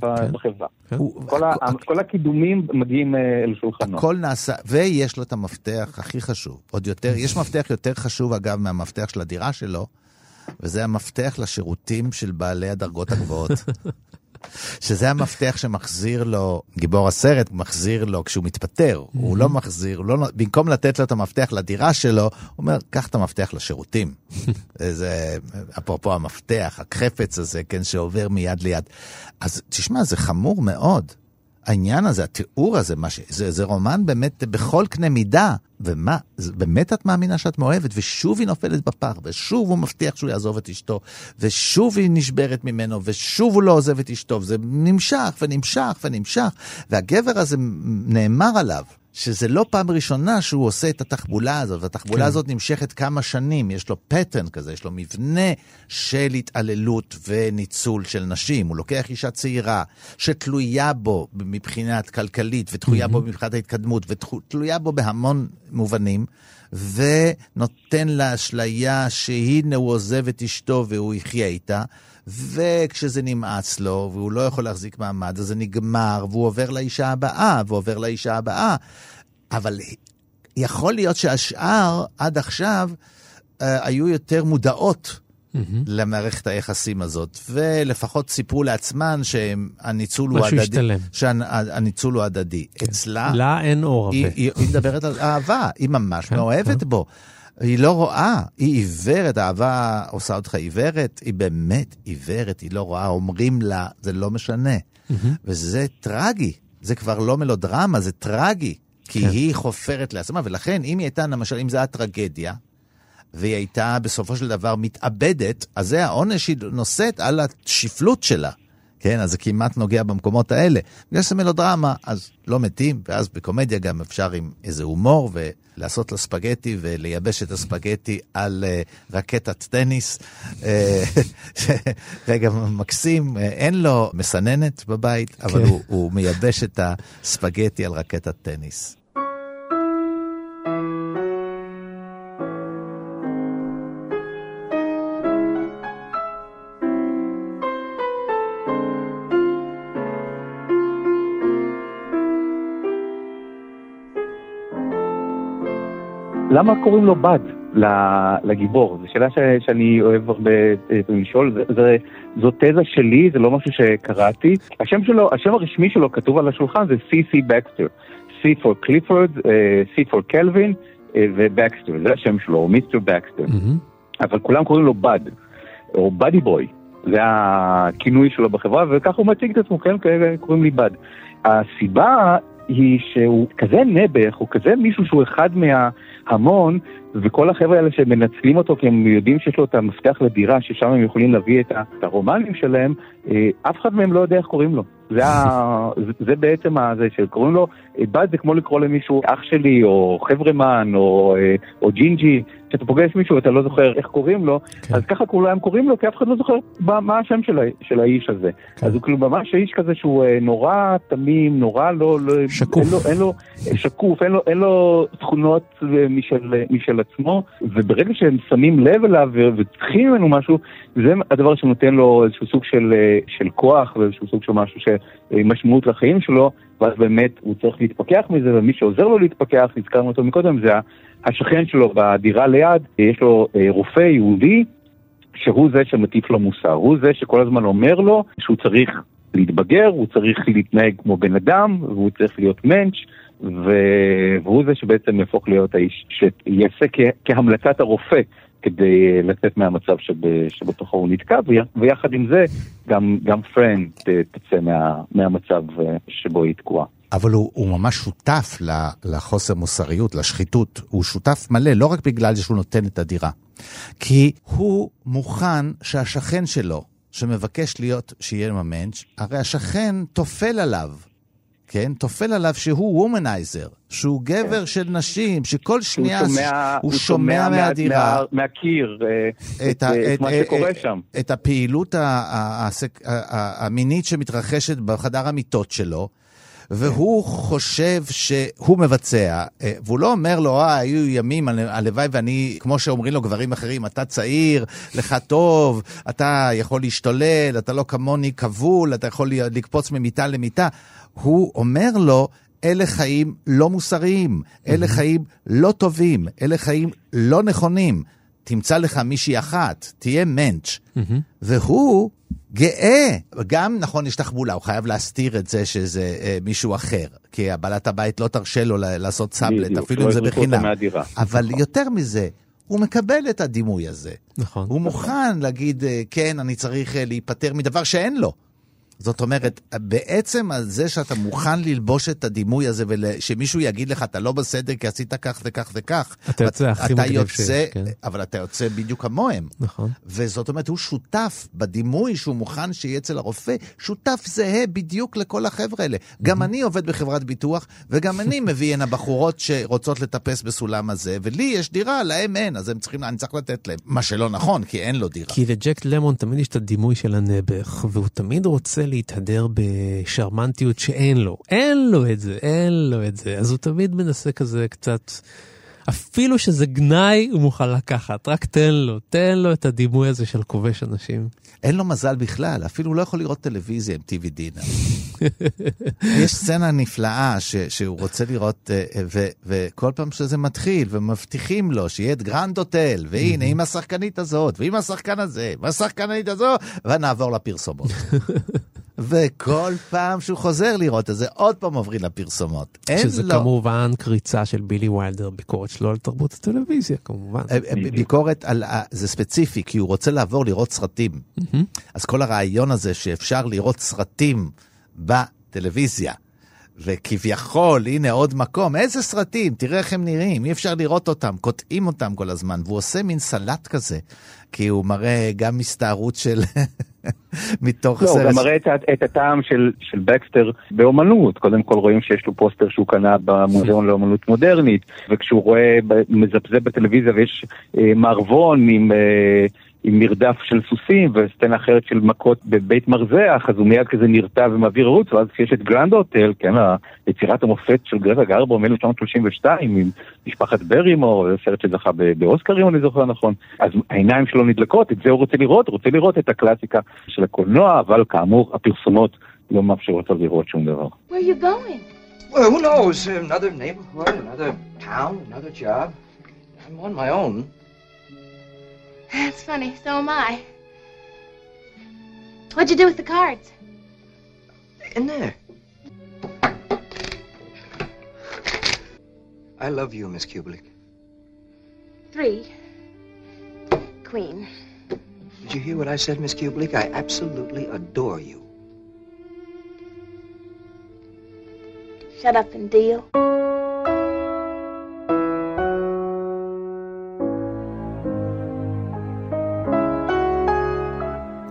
ב- כן. בחברה. הוא- כל ה- כל הקידומים מגיעים אה, אל שולחנו. הכל נעשה, ויש לו את המפתח הכי חשוב, עוד יותר, יש מפתח יותר חשוב אגב מהמפתח של הדירה שלו, וזה המפתח לשירותים של בעלי הדרגות הגבוהות. (laughs) שזה המפתח שמחזיר לו, גיבור הסרט מחזיר לו כשהוא מתפטר, הוא לא מחזיר, הוא לא, במקום לתת לו את המפתח לדירה שלו, הוא אומר, קח את המפתח לשירותים. (laughs) זה, אפרופו המפתח, החפץ הזה, כן, שעובר מיד ליד. אז תשמע, זה חמור מאוד. העניין הזה, התיאור הזה, מה ש... זה, זה רומן באמת בכל קנה מידה. ומה, באמת את מאמינה שאת מאוהבת, ושוב היא נופלת בפח, ושוב הוא מבטיח שהוא יעזוב את אשתו, ושוב היא נשברת ממנו, ושוב הוא לא עוזב את אשתו, וזה נמשך ונמשך ונמשך, והגבר הזה נאמר עליו. שזה לא פעם ראשונה שהוא עושה את התחבולה הזאת, והתחבולה כן. הזאת נמשכת כמה שנים, יש לו פטרן כזה, יש לו מבנה של התעללות וניצול של נשים. הוא לוקח אישה צעירה שתלויה בו מבחינת כלכלית, ותלויה בו מבחינת ההתקדמות, ותלויה בו בהמון מובנים, ונותן לה אשליה שהנה הוא עוזב את אשתו והוא יחיה איתה. וכשזה נמאס לו, והוא לא יכול להחזיק מעמד, אז זה נגמר, והוא עובר לאישה הבאה, ועובר לאישה הבאה. אבל יכול להיות שהשאר, עד עכשיו, אה, היו יותר מודעות למערכת היחסים הזאת, ולפחות סיפרו לעצמן שהניצול הוא משהו הדדי. השתלם. שהניצול הוא הדדי. אצלה... לה אין אור היא, הרבה. היא, היא מדברת על אהבה, היא ממש כן, מאוהבת בו. היא לא רואה, היא עיוורת, אהבה עושה אותך עיוורת, היא באמת עיוורת, היא לא רואה, אומרים לה, זה לא משנה. וזה טרגי, זה כבר לא מלודרמה, זה טרגי, כי כן. היא חופרת לעצמה, ולכן אם היא הייתה, למשל, אם זו הייתה טרגדיה, והיא הייתה בסופו של דבר מתאבדת, אז זה העונש שהיא נושאת על השפלות שלה. כן, אז זה כמעט נוגע במקומות האלה. בגלל שזה מלודרמה, אז לא מתים, ואז בקומדיה גם אפשר עם איזה הומור ולעשות לה ספגטי ולייבש את הספגטי על uh, רקטת טניס. אה, (laughs) רגע מקסים, אה, אין לו מסננת בבית, אבל כן. הוא, הוא מייבש את הספגטי על רקטת טניס. למה קוראים לו בד לגיבור? זו שאלה ש- שאני אוהב הרבה אה, לשאול, זה- זו תזה שלי, זה לא משהו שקראתי. השם שלו, השם הרשמי שלו כתוב על השולחן זה C.C. בקסטר. C for Clifford, אה, C for קלווין אה, ובקסטר, זה השם שלו, או Mister בקסטר. אבל כולם קוראים לו בד, או buddy boy, זה הכינוי שלו בחברה, וככה הוא מציג את עצמו, כן, כאלה קוראים לי בד. הסיבה היא שהוא כזה נעבך, הוא כזה מישהו שהוא אחד מההמון, וכל החבר'ה האלה שמנצלים אותו כי הם יודעים שיש לו את המפתח לדירה, ששם הם יכולים להביא את הרומנים שלהם, אה, אף אחד מהם לא יודע איך קוראים לו. זה, ה... (laughs) זה- בעצם ה... זה שקוראים לו, אה, בת זה כמו לקרוא למישהו אח שלי, או חברמן, או, אה, או ג'ינג'י, כשאתה פוגש מישהו ואתה לא זוכר איך קוראים לו, כן. אז ככה כולם קוראים לו, כי אף אחד לא זוכר מה, מה השם של. של האיש הזה. כן. אז הוא כאילו ממש איש כזה שהוא נורא תמים, נורא לא... לא שקוף. אין לו, אין לו, שקוף, אין לו, אין לו תכונות משל, משל עצמו, וברגע שהם שמים לב אליו וצריכים ממנו משהו, זה הדבר שנותן לו איזשהו סוג של, אה, של כוח ואיזשהו סוג של משהו שמשמעות לחיים שלו, ואז באמת הוא צריך להתפכח מזה, ומי שעוזר לו להתפכח, הזכרנו אותו מקודם, זה השכן שלו בדירה ליד, אה, יש לו אה, רופא יהודי, שהוא זה שמטיף לו מוסר, הוא זה שכל הזמן אומר לו שהוא צריך להתבגר, הוא צריך להתנהג כמו בן אדם, והוא צריך להיות מענץ', והוא זה שבעצם יהפוך להיות האיש שיעשה כהמלצת הרופא כדי לצאת מהמצב שב- שבתוכו הוא נתקע, ויחד עם זה גם, גם פרן ת- תצא מה, מהמצב אה, שבו היא תקועה. אבל הוא, הוא ממש שותף לחוסר מוסריות, לשחיתות. הוא שותף מלא, לא רק בגלל שהוא נותן את הדירה. כי הוא מוכן שהשכן שלו, שמבקש להיות, שיהיה מענטש, הרי השכן טופל עליו. כן? טופל עליו שהוא womanizer, שהוא גבר של נשים, שכל שנייה הוא שומע, הוא שומע מהדירה. מה, מהקיר אה, את, את, ה- את, את, מה אה, שקורה אה, שם. את הפעילות ה- ה- הסק- ה- ה- המינית שמתרחשת בחדר המיטות שלו, והוא חושב שהוא מבצע, אה, והוא לא אומר לו, אה, היו ימים, הל- הלוואי ואני, כמו שאומרים לו גברים אחרים, אתה צעיר, לך טוב, אתה יכול להשתולל, אתה לא כמוני כבול, אתה יכול לקפוץ ממיטה למיטה. הוא אומר לו, אלה חיים לא מוסריים, אלה חיים לא טובים, אלה חיים לא נכונים. תמצא לך מישהי אחת, תהיה מענץ'. והוא גאה. גם, נכון, יש תחבולה, הוא חייב להסתיר את זה שזה אה, מישהו אחר. כי הבעלת הבית לא תרשה לו לעשות סאבלט, אפילו אם זה בחינם. אבל יותר מזה, הוא מקבל את הדימוי הזה. נכון. הוא מוכן להגיד, אה, כן, אני צריך אה, להיפטר מדבר שאין לו. זאת אומרת, בעצם על זה שאתה מוכן ללבוש את הדימוי הזה ושמישהו יגיד לך, אתה לא בסדר כי עשית כך וכך וכך. אתה יוצא הכי מגניב יוצא, שיש, כן. אבל אתה יוצא בדיוק כמוהם. נכון. וזאת אומרת, הוא שותף בדימוי שהוא מוכן שיהיה אצל הרופא, שותף זהה בדיוק לכל החבר'ה האלה. גם אני עובד בחברת ביטוח, וגם אני (laughs) מביא הנה בחורות שרוצות לטפס בסולם הזה, ולי יש דירה, להם אין, אז הם צריכים, אני צריך לתת להם. מה שלא נכון, כי אין לו דירה. כי לג'ק למון תמיד יש את הדימוי של הנעבך, והוא תמיד רוצה להתהדר בשרמנטיות שאין לו. אין לו את זה, אין לו את זה. אז הוא תמיד מנסה כזה קצת... אפילו שזה גנאי, הוא מוכן לקחת, רק תן לו, תן לו את הדימוי הזה של כובש נשים. אין לו מזל בכלל, אפילו הוא לא יכול לראות טלוויזיה עם TV dinner. (laughs) יש סצנה נפלאה ש, שהוא רוצה לראות, אה, ו, וכל פעם שזה מתחיל, ומבטיחים לו שיהיה את Grand Hotel, והנה, (laughs) עם השחקנית הזאת, ועם השחקן הזה, והשחקנית הזו, ונעבור לפרסומות. (laughs) וכל פעם שהוא חוזר לראות את זה, עוד פעם עוברים לפרסומות. שזה לו... כמובן קריצה של בילי ויילדר, ביקורת שלו על תרבות הטלוויזיה, כמובן. אה, אה, ביקורת על, ה- זה ספציפי, כי הוא רוצה לעבור לראות סרטים. אז כל הרעיון הזה שאפשר לראות סרטים בטלוויזיה, וכביכול, הנה עוד מקום, איזה סרטים, תראה איך הם נראים, אי אפשר לראות אותם, קוטעים אותם כל הזמן, והוא עושה מין סלט כזה, כי הוא מראה גם הסתערות של... (laughs) מתוך לא, הוא הסרט. גם מראה את, את הטעם של, של בקסטר באומנות. קודם כל רואים שיש לו פוסטר שהוא קנה במוזיאון לאומנות מודרנית, וכשהוא רואה, מזפזפ בטלוויזיה ויש אה, מערבון עם, אה, עם מרדף של סוסים וסצנה אחרת של מכות בבית מרזח, אז הוא מיד כזה נרתע ומעביר ערוץ, ואז כשיש את Grand Hotel, כן, יצירת המופת של גרטה גרבו מ-1932 עם משפחת ברימור, זה סרט שזכה ב- באוסקר אם אני זוכר נכון, אז העיניים שלו נדלקות, את זה הוא רוצה לראות, הוא רוצה לראות את הקלאסיקה של הקולנוע, אבל כאמור הפרסומות לא מאפשרות לו לראות שום דבר. Where are you going? Well, who knows? Another neighborhood, another town, another job. I'm on my own. That's funny. So am I. What'd you do with the cards? In there. I love you, Miss Kubelik. Three. Queen. Did you hear what I said, Miss Kubelik? I absolutely adore you. Shut up and deal.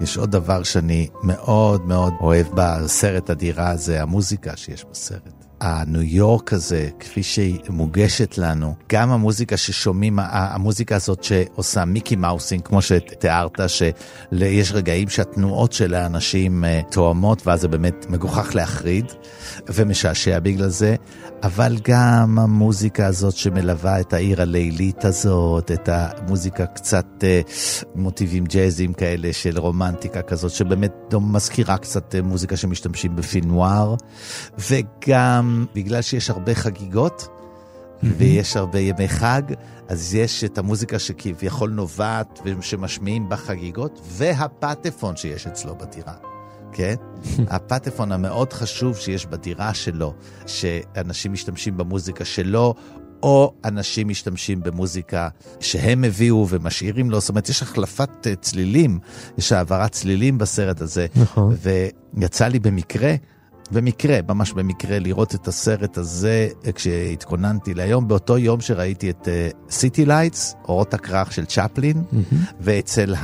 יש עוד דבר שאני מאוד מאוד אוהב בסרט הדירה הזה, המוזיקה שיש בסרט. הניו יורק הזה, כפי שהיא מוגשת לנו, גם המוזיקה ששומעים, המוזיקה הזאת שעושה מיקי מאוסינג, כמו שתיארת, שיש רגעים שהתנועות של האנשים אה, תואמות, ואז זה באמת מגוחך להחריד, ומשעשע בגלל זה, אבל גם המוזיקה הזאת שמלווה את העיר הלילית הזאת, את המוזיקה קצת אה, מוטיבים ג'אזיים כאלה של רומנטיקה כזאת, שבאמת מזכירה קצת אה, מוזיקה שמשתמשים בפינואר, וגם בגלל שיש הרבה חגיגות, ויש הרבה ימי חג, אז יש את המוזיקה שכביכול נובעת ושמשמיעים בחגיגות, והפטפון שיש אצלו בדירה. כן? (laughs) הפטפון המאוד חשוב שיש בדירה שלו, שאנשים משתמשים במוזיקה שלו, או אנשים משתמשים במוזיקה שהם הביאו ומשאירים לו, זאת אומרת, יש החלפת אה, צלילים, יש העברת צלילים בסרט הזה. נכון. ויצא לי במקרה, במקרה, ממש במקרה, לראות את הסרט הזה אה, כשהתכוננתי להיום, באותו יום שראיתי את City Lights, אורות הכרך של צ'פלין, ואצל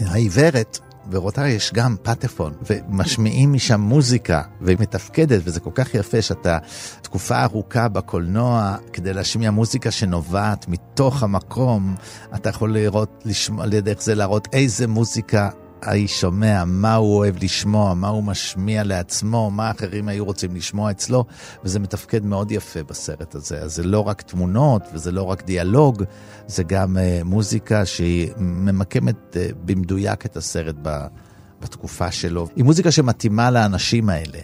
העיוורת, ורבותיי, יש גם פטפון, ומשמיעים משם מוזיקה, והיא מתפקדת, וזה כל כך יפה שאתה תקופה ארוכה בקולנוע, כדי להשמיע מוזיקה שנובעת מתוך המקום, אתה יכול לראות, לשמוע, דרך זה להראות איזה מוזיקה האיש שומע, מה הוא אוהב לשמוע, מה הוא משמיע לעצמו, מה אחרים היו רוצים לשמוע אצלו, וזה מתפקד מאוד יפה בסרט הזה. אז זה לא רק תמונות וזה לא רק דיאלוג, זה גם uh, מוזיקה שהיא ממקמת uh, במדויק את הסרט ב... בתקופה שלו. היא מוזיקה שמתאימה לאנשים האלה.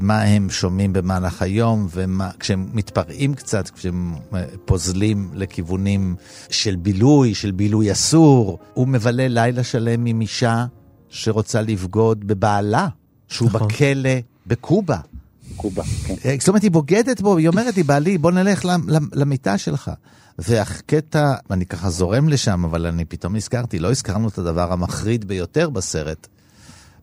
מה הם שומעים במהלך היום, וכשהם מתפרעים קצת, כשהם אה, פוזלים לכיוונים של בילוי, של בילוי אסור, הוא מבלה לילה שלם עם אישה שרוצה לבגוד בבעלה, שהוא נכון. בכלא בקובה. קובה, כן. אה, זאת אומרת, היא בוגדת בו, היא אומרת לי, בעלי, בוא נלך למ- למ- למיטה שלך. והקטע, אני ככה זורם לשם, אבל אני פתאום נזכרתי, לא הזכרנו את הדבר המחריד ביותר בסרט.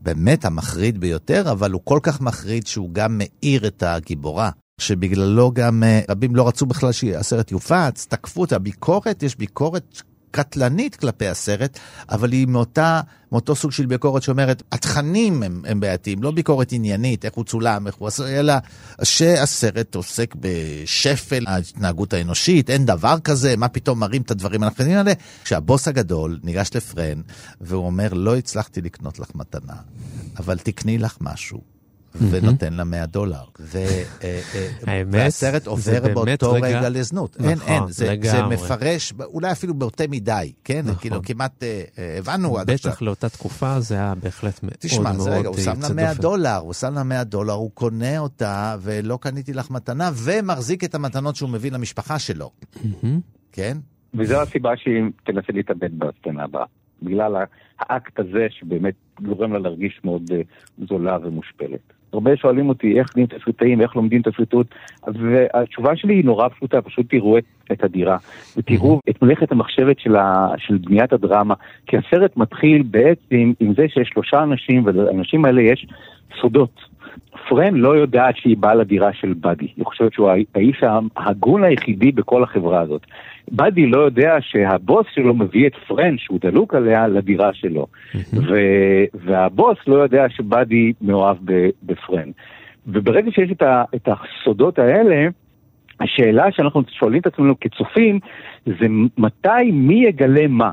באמת המחריד ביותר, אבל הוא כל כך מחריד שהוא גם מאיר את הגיבורה. שבגללו גם אה, רבים לא רצו בכלל שהסרט יופץ, תקפו את הביקורת, יש ביקורת קטלנית כלפי הסרט, אבל היא מאותה, מאותו סוג של ביקורת שאומרת, התכנים הם, הם בעייתיים, לא ביקורת עניינית, איך הוא צולם, איך הוא עשה, אלא שהסרט עוסק בשפל ההתנהגות האנושית, אין דבר כזה, מה פתאום מראים את הדברים הנכונים האלה? כשהבוס הגדול ניגש לפרן, והוא אומר, לא הצלחתי לקנות לך מתנה, אבל תקני לך משהו. ונותן לה 100 דולר. אה, אה, והסרט זה עובר באותו רגע- לזנות. אין, נכון, אין, זה-. מפרש, אולי אפילו באותה מדי, כן? נכון. כאילו כמעט אה, הבנו עד עכשיו. בטח לאותה תקופה זה היה בהחלט מאוד תשמע, מאוד זה רגע, הוא שם לה יוצא 100 דופן. דולר, הוא שם לה 100 דולר, הוא קונה אותה, ולא קניתי לך מתנה, ומחזיק את המתנות שהוא מביא למשפחה שלו. כן? וזו הסיבה שהיא תנסה להתאבד בסצנה הבאה. בגלל האקט הזה שבאמת גורם לה להרגיש מאוד זולה ומושפלת. הרבה שואלים אותי איך נהיים תסריטאים, איך לומדים תסריטות, והתשובה שלי היא נורא פשוטה, פשוט תראו את, את הדירה, ותראו את מלאכת המחשבת של, ה, של בניית הדרמה, כי הסרט מתחיל בעצם עם זה שיש שלושה אנשים, ולאנשים האלה יש סודות. פרן לא יודעת שהיא באה לדירה של באדי, היא חושבת שהוא האיש ההגון היחידי בכל החברה הזאת. באדי לא יודע שהבוס שלו מביא את פרן, שהוא דלוק עליה, לדירה שלו. ו- והבוס לא יודע שבאדי מאוהב בפרן. וברגע שיש את, ה- את הסודות האלה, השאלה שאנחנו שואלים את עצמנו כצופים, זה מתי, מי יגלה מה?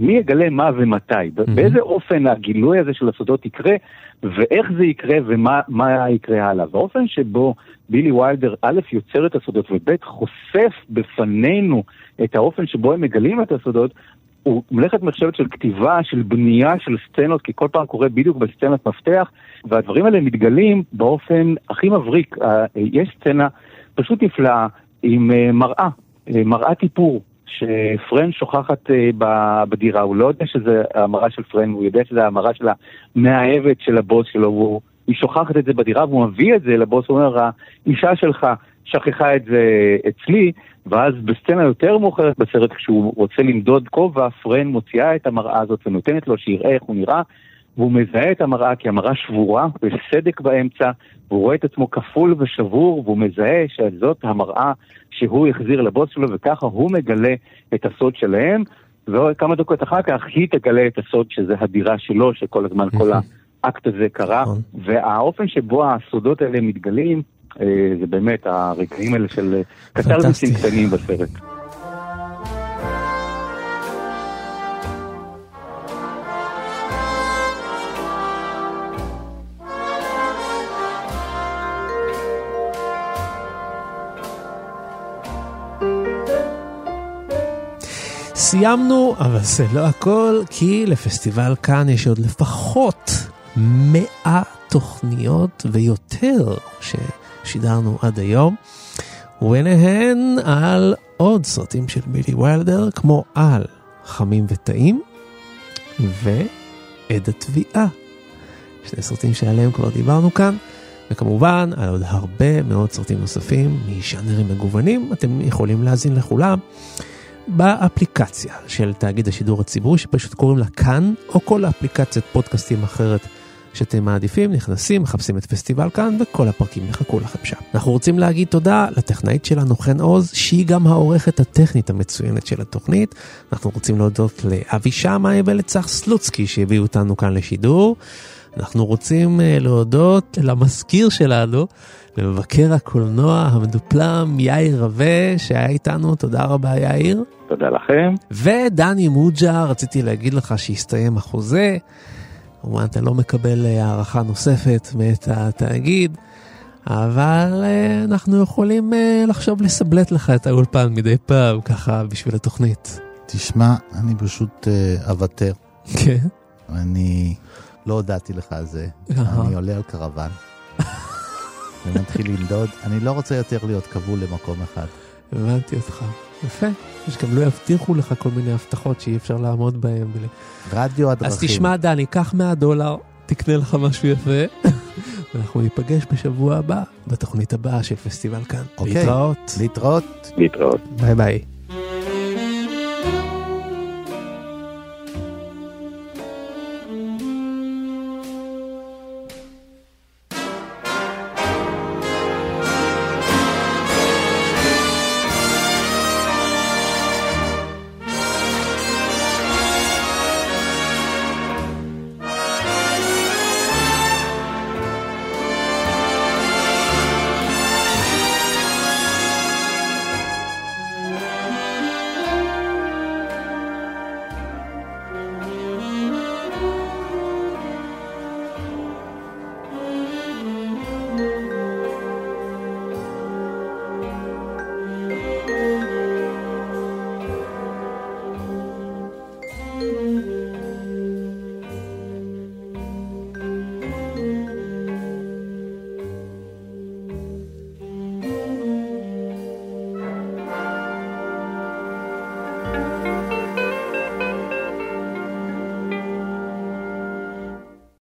מי יגלה מה ומתי? Mm-hmm. באיזה אופן הגילוי הזה של הסודות יקרה, ואיך זה יקרה ומה מה יקרה הלאה. והאופן שבו בילי ויילדר א' יוצר את הסודות וב' חושף בפנינו את האופן שבו הם מגלים את הסודות, הוא מלאכת מחשבת של כתיבה, של בנייה של סצנות, כי כל פעם קורה בדיוק בסצנת מפתח, והדברים האלה מתגלים באופן הכי מבריק. יש סצנה פשוט נפלאה עם אה, מראה, אה, מראת איפור. שפרן שוכחת אה, בדירה, הוא לא יודע שזה המראה של פרן, הוא יודע שזה המראה של המאהבת של הבוס שלו, והוא, היא שוכחת את זה בדירה, והוא מביא את זה לבוס, הוא אומר, האישה שלך שכחה את זה אצלי, ואז בסצנה יותר מאוחרת בסרט, כשהוא רוצה למדוד כובע, פרן מוציאה את המראה הזאת ונותנת לו שיראה איך הוא נראה, והוא מזהה את המראה כי המראה שבורה, ויש סדק באמצע, והוא רואה את עצמו כפול ושבור, והוא מזהה שזאת המראה שהוא החזיר לבוס שלו, וככה הוא מגלה את הסוד שלהם, וכמה דקות אחר כך היא תגלה את הסוד שזה הדירה שלו, שכל הזמן כל האקט הזה קרה, והאופן שבו הסודות האלה מתגלים, אה, זה באמת הרגעים האלה של אה, קטרזיסים קטנים בסרט. סיימנו, אבל זה לא הכל, כי לפסטיבל כאן יש עוד לפחות 100 תוכניות ויותר ששידרנו עד היום, וביניהן על עוד סרטים של בילי ויילדר, כמו על חמים וטעים ועד התביעה. שני סרטים שעליהם כבר דיברנו כאן, וכמובן על עוד הרבה מאוד סרטים נוספים מז'אנרים מגוונים, אתם יכולים להאזין לכולם. באפליקציה של תאגיד השידור הציבורי שפשוט קוראים לה כאן, או כל אפליקציית פודקאסטים אחרת שאתם מעדיפים, נכנסים, מחפשים את פסטיבל כאן וכל הפרקים יחכו לכם שם. אנחנו רוצים להגיד תודה לטכנאית שלנו חן עוז, שהיא גם העורכת הטכנית המצוינת של התוכנית. אנחנו רוצים להודות לאבי שמאי ולצח סלוצקי שהביאו אותנו כאן לשידור. אנחנו רוצים אה, להודות למזכיר שלנו, למבקר הקולנוע המדופלם יאיר רווה שהיה איתנו, תודה רבה יאיר. תודה לכם. ודני מוג'ה, רציתי להגיד לך שהסתיים החוזה, כמובן אתה לא מקבל אה, הערכה נוספת מאת התאגיד, אבל אה, אנחנו יכולים אה, לחשוב לסבלט לך את האולפן מדי פעם, ככה בשביל התוכנית. תשמע, אני פשוט אוותר. כן. אני לא הודעתי לך על זה. אני עולה על קרוון. ומתחיל לנדוד. אני לא רוצה יותר להיות כבול למקום אחד. הבנתי אותך. יפה. שגם לא יבטיחו לך כל מיני הבטחות שאי אפשר לעמוד בהן. בלי- רדיו הדרכים. אז תשמע דני, קח 100 דולר, תקנה לך משהו יפה, (laughs) ואנחנו ניפגש בשבוע הבא, בתוכנית הבאה של פסטיבל כאן. אוקיי. להתראות. להתראות. להתראות. ביי ביי.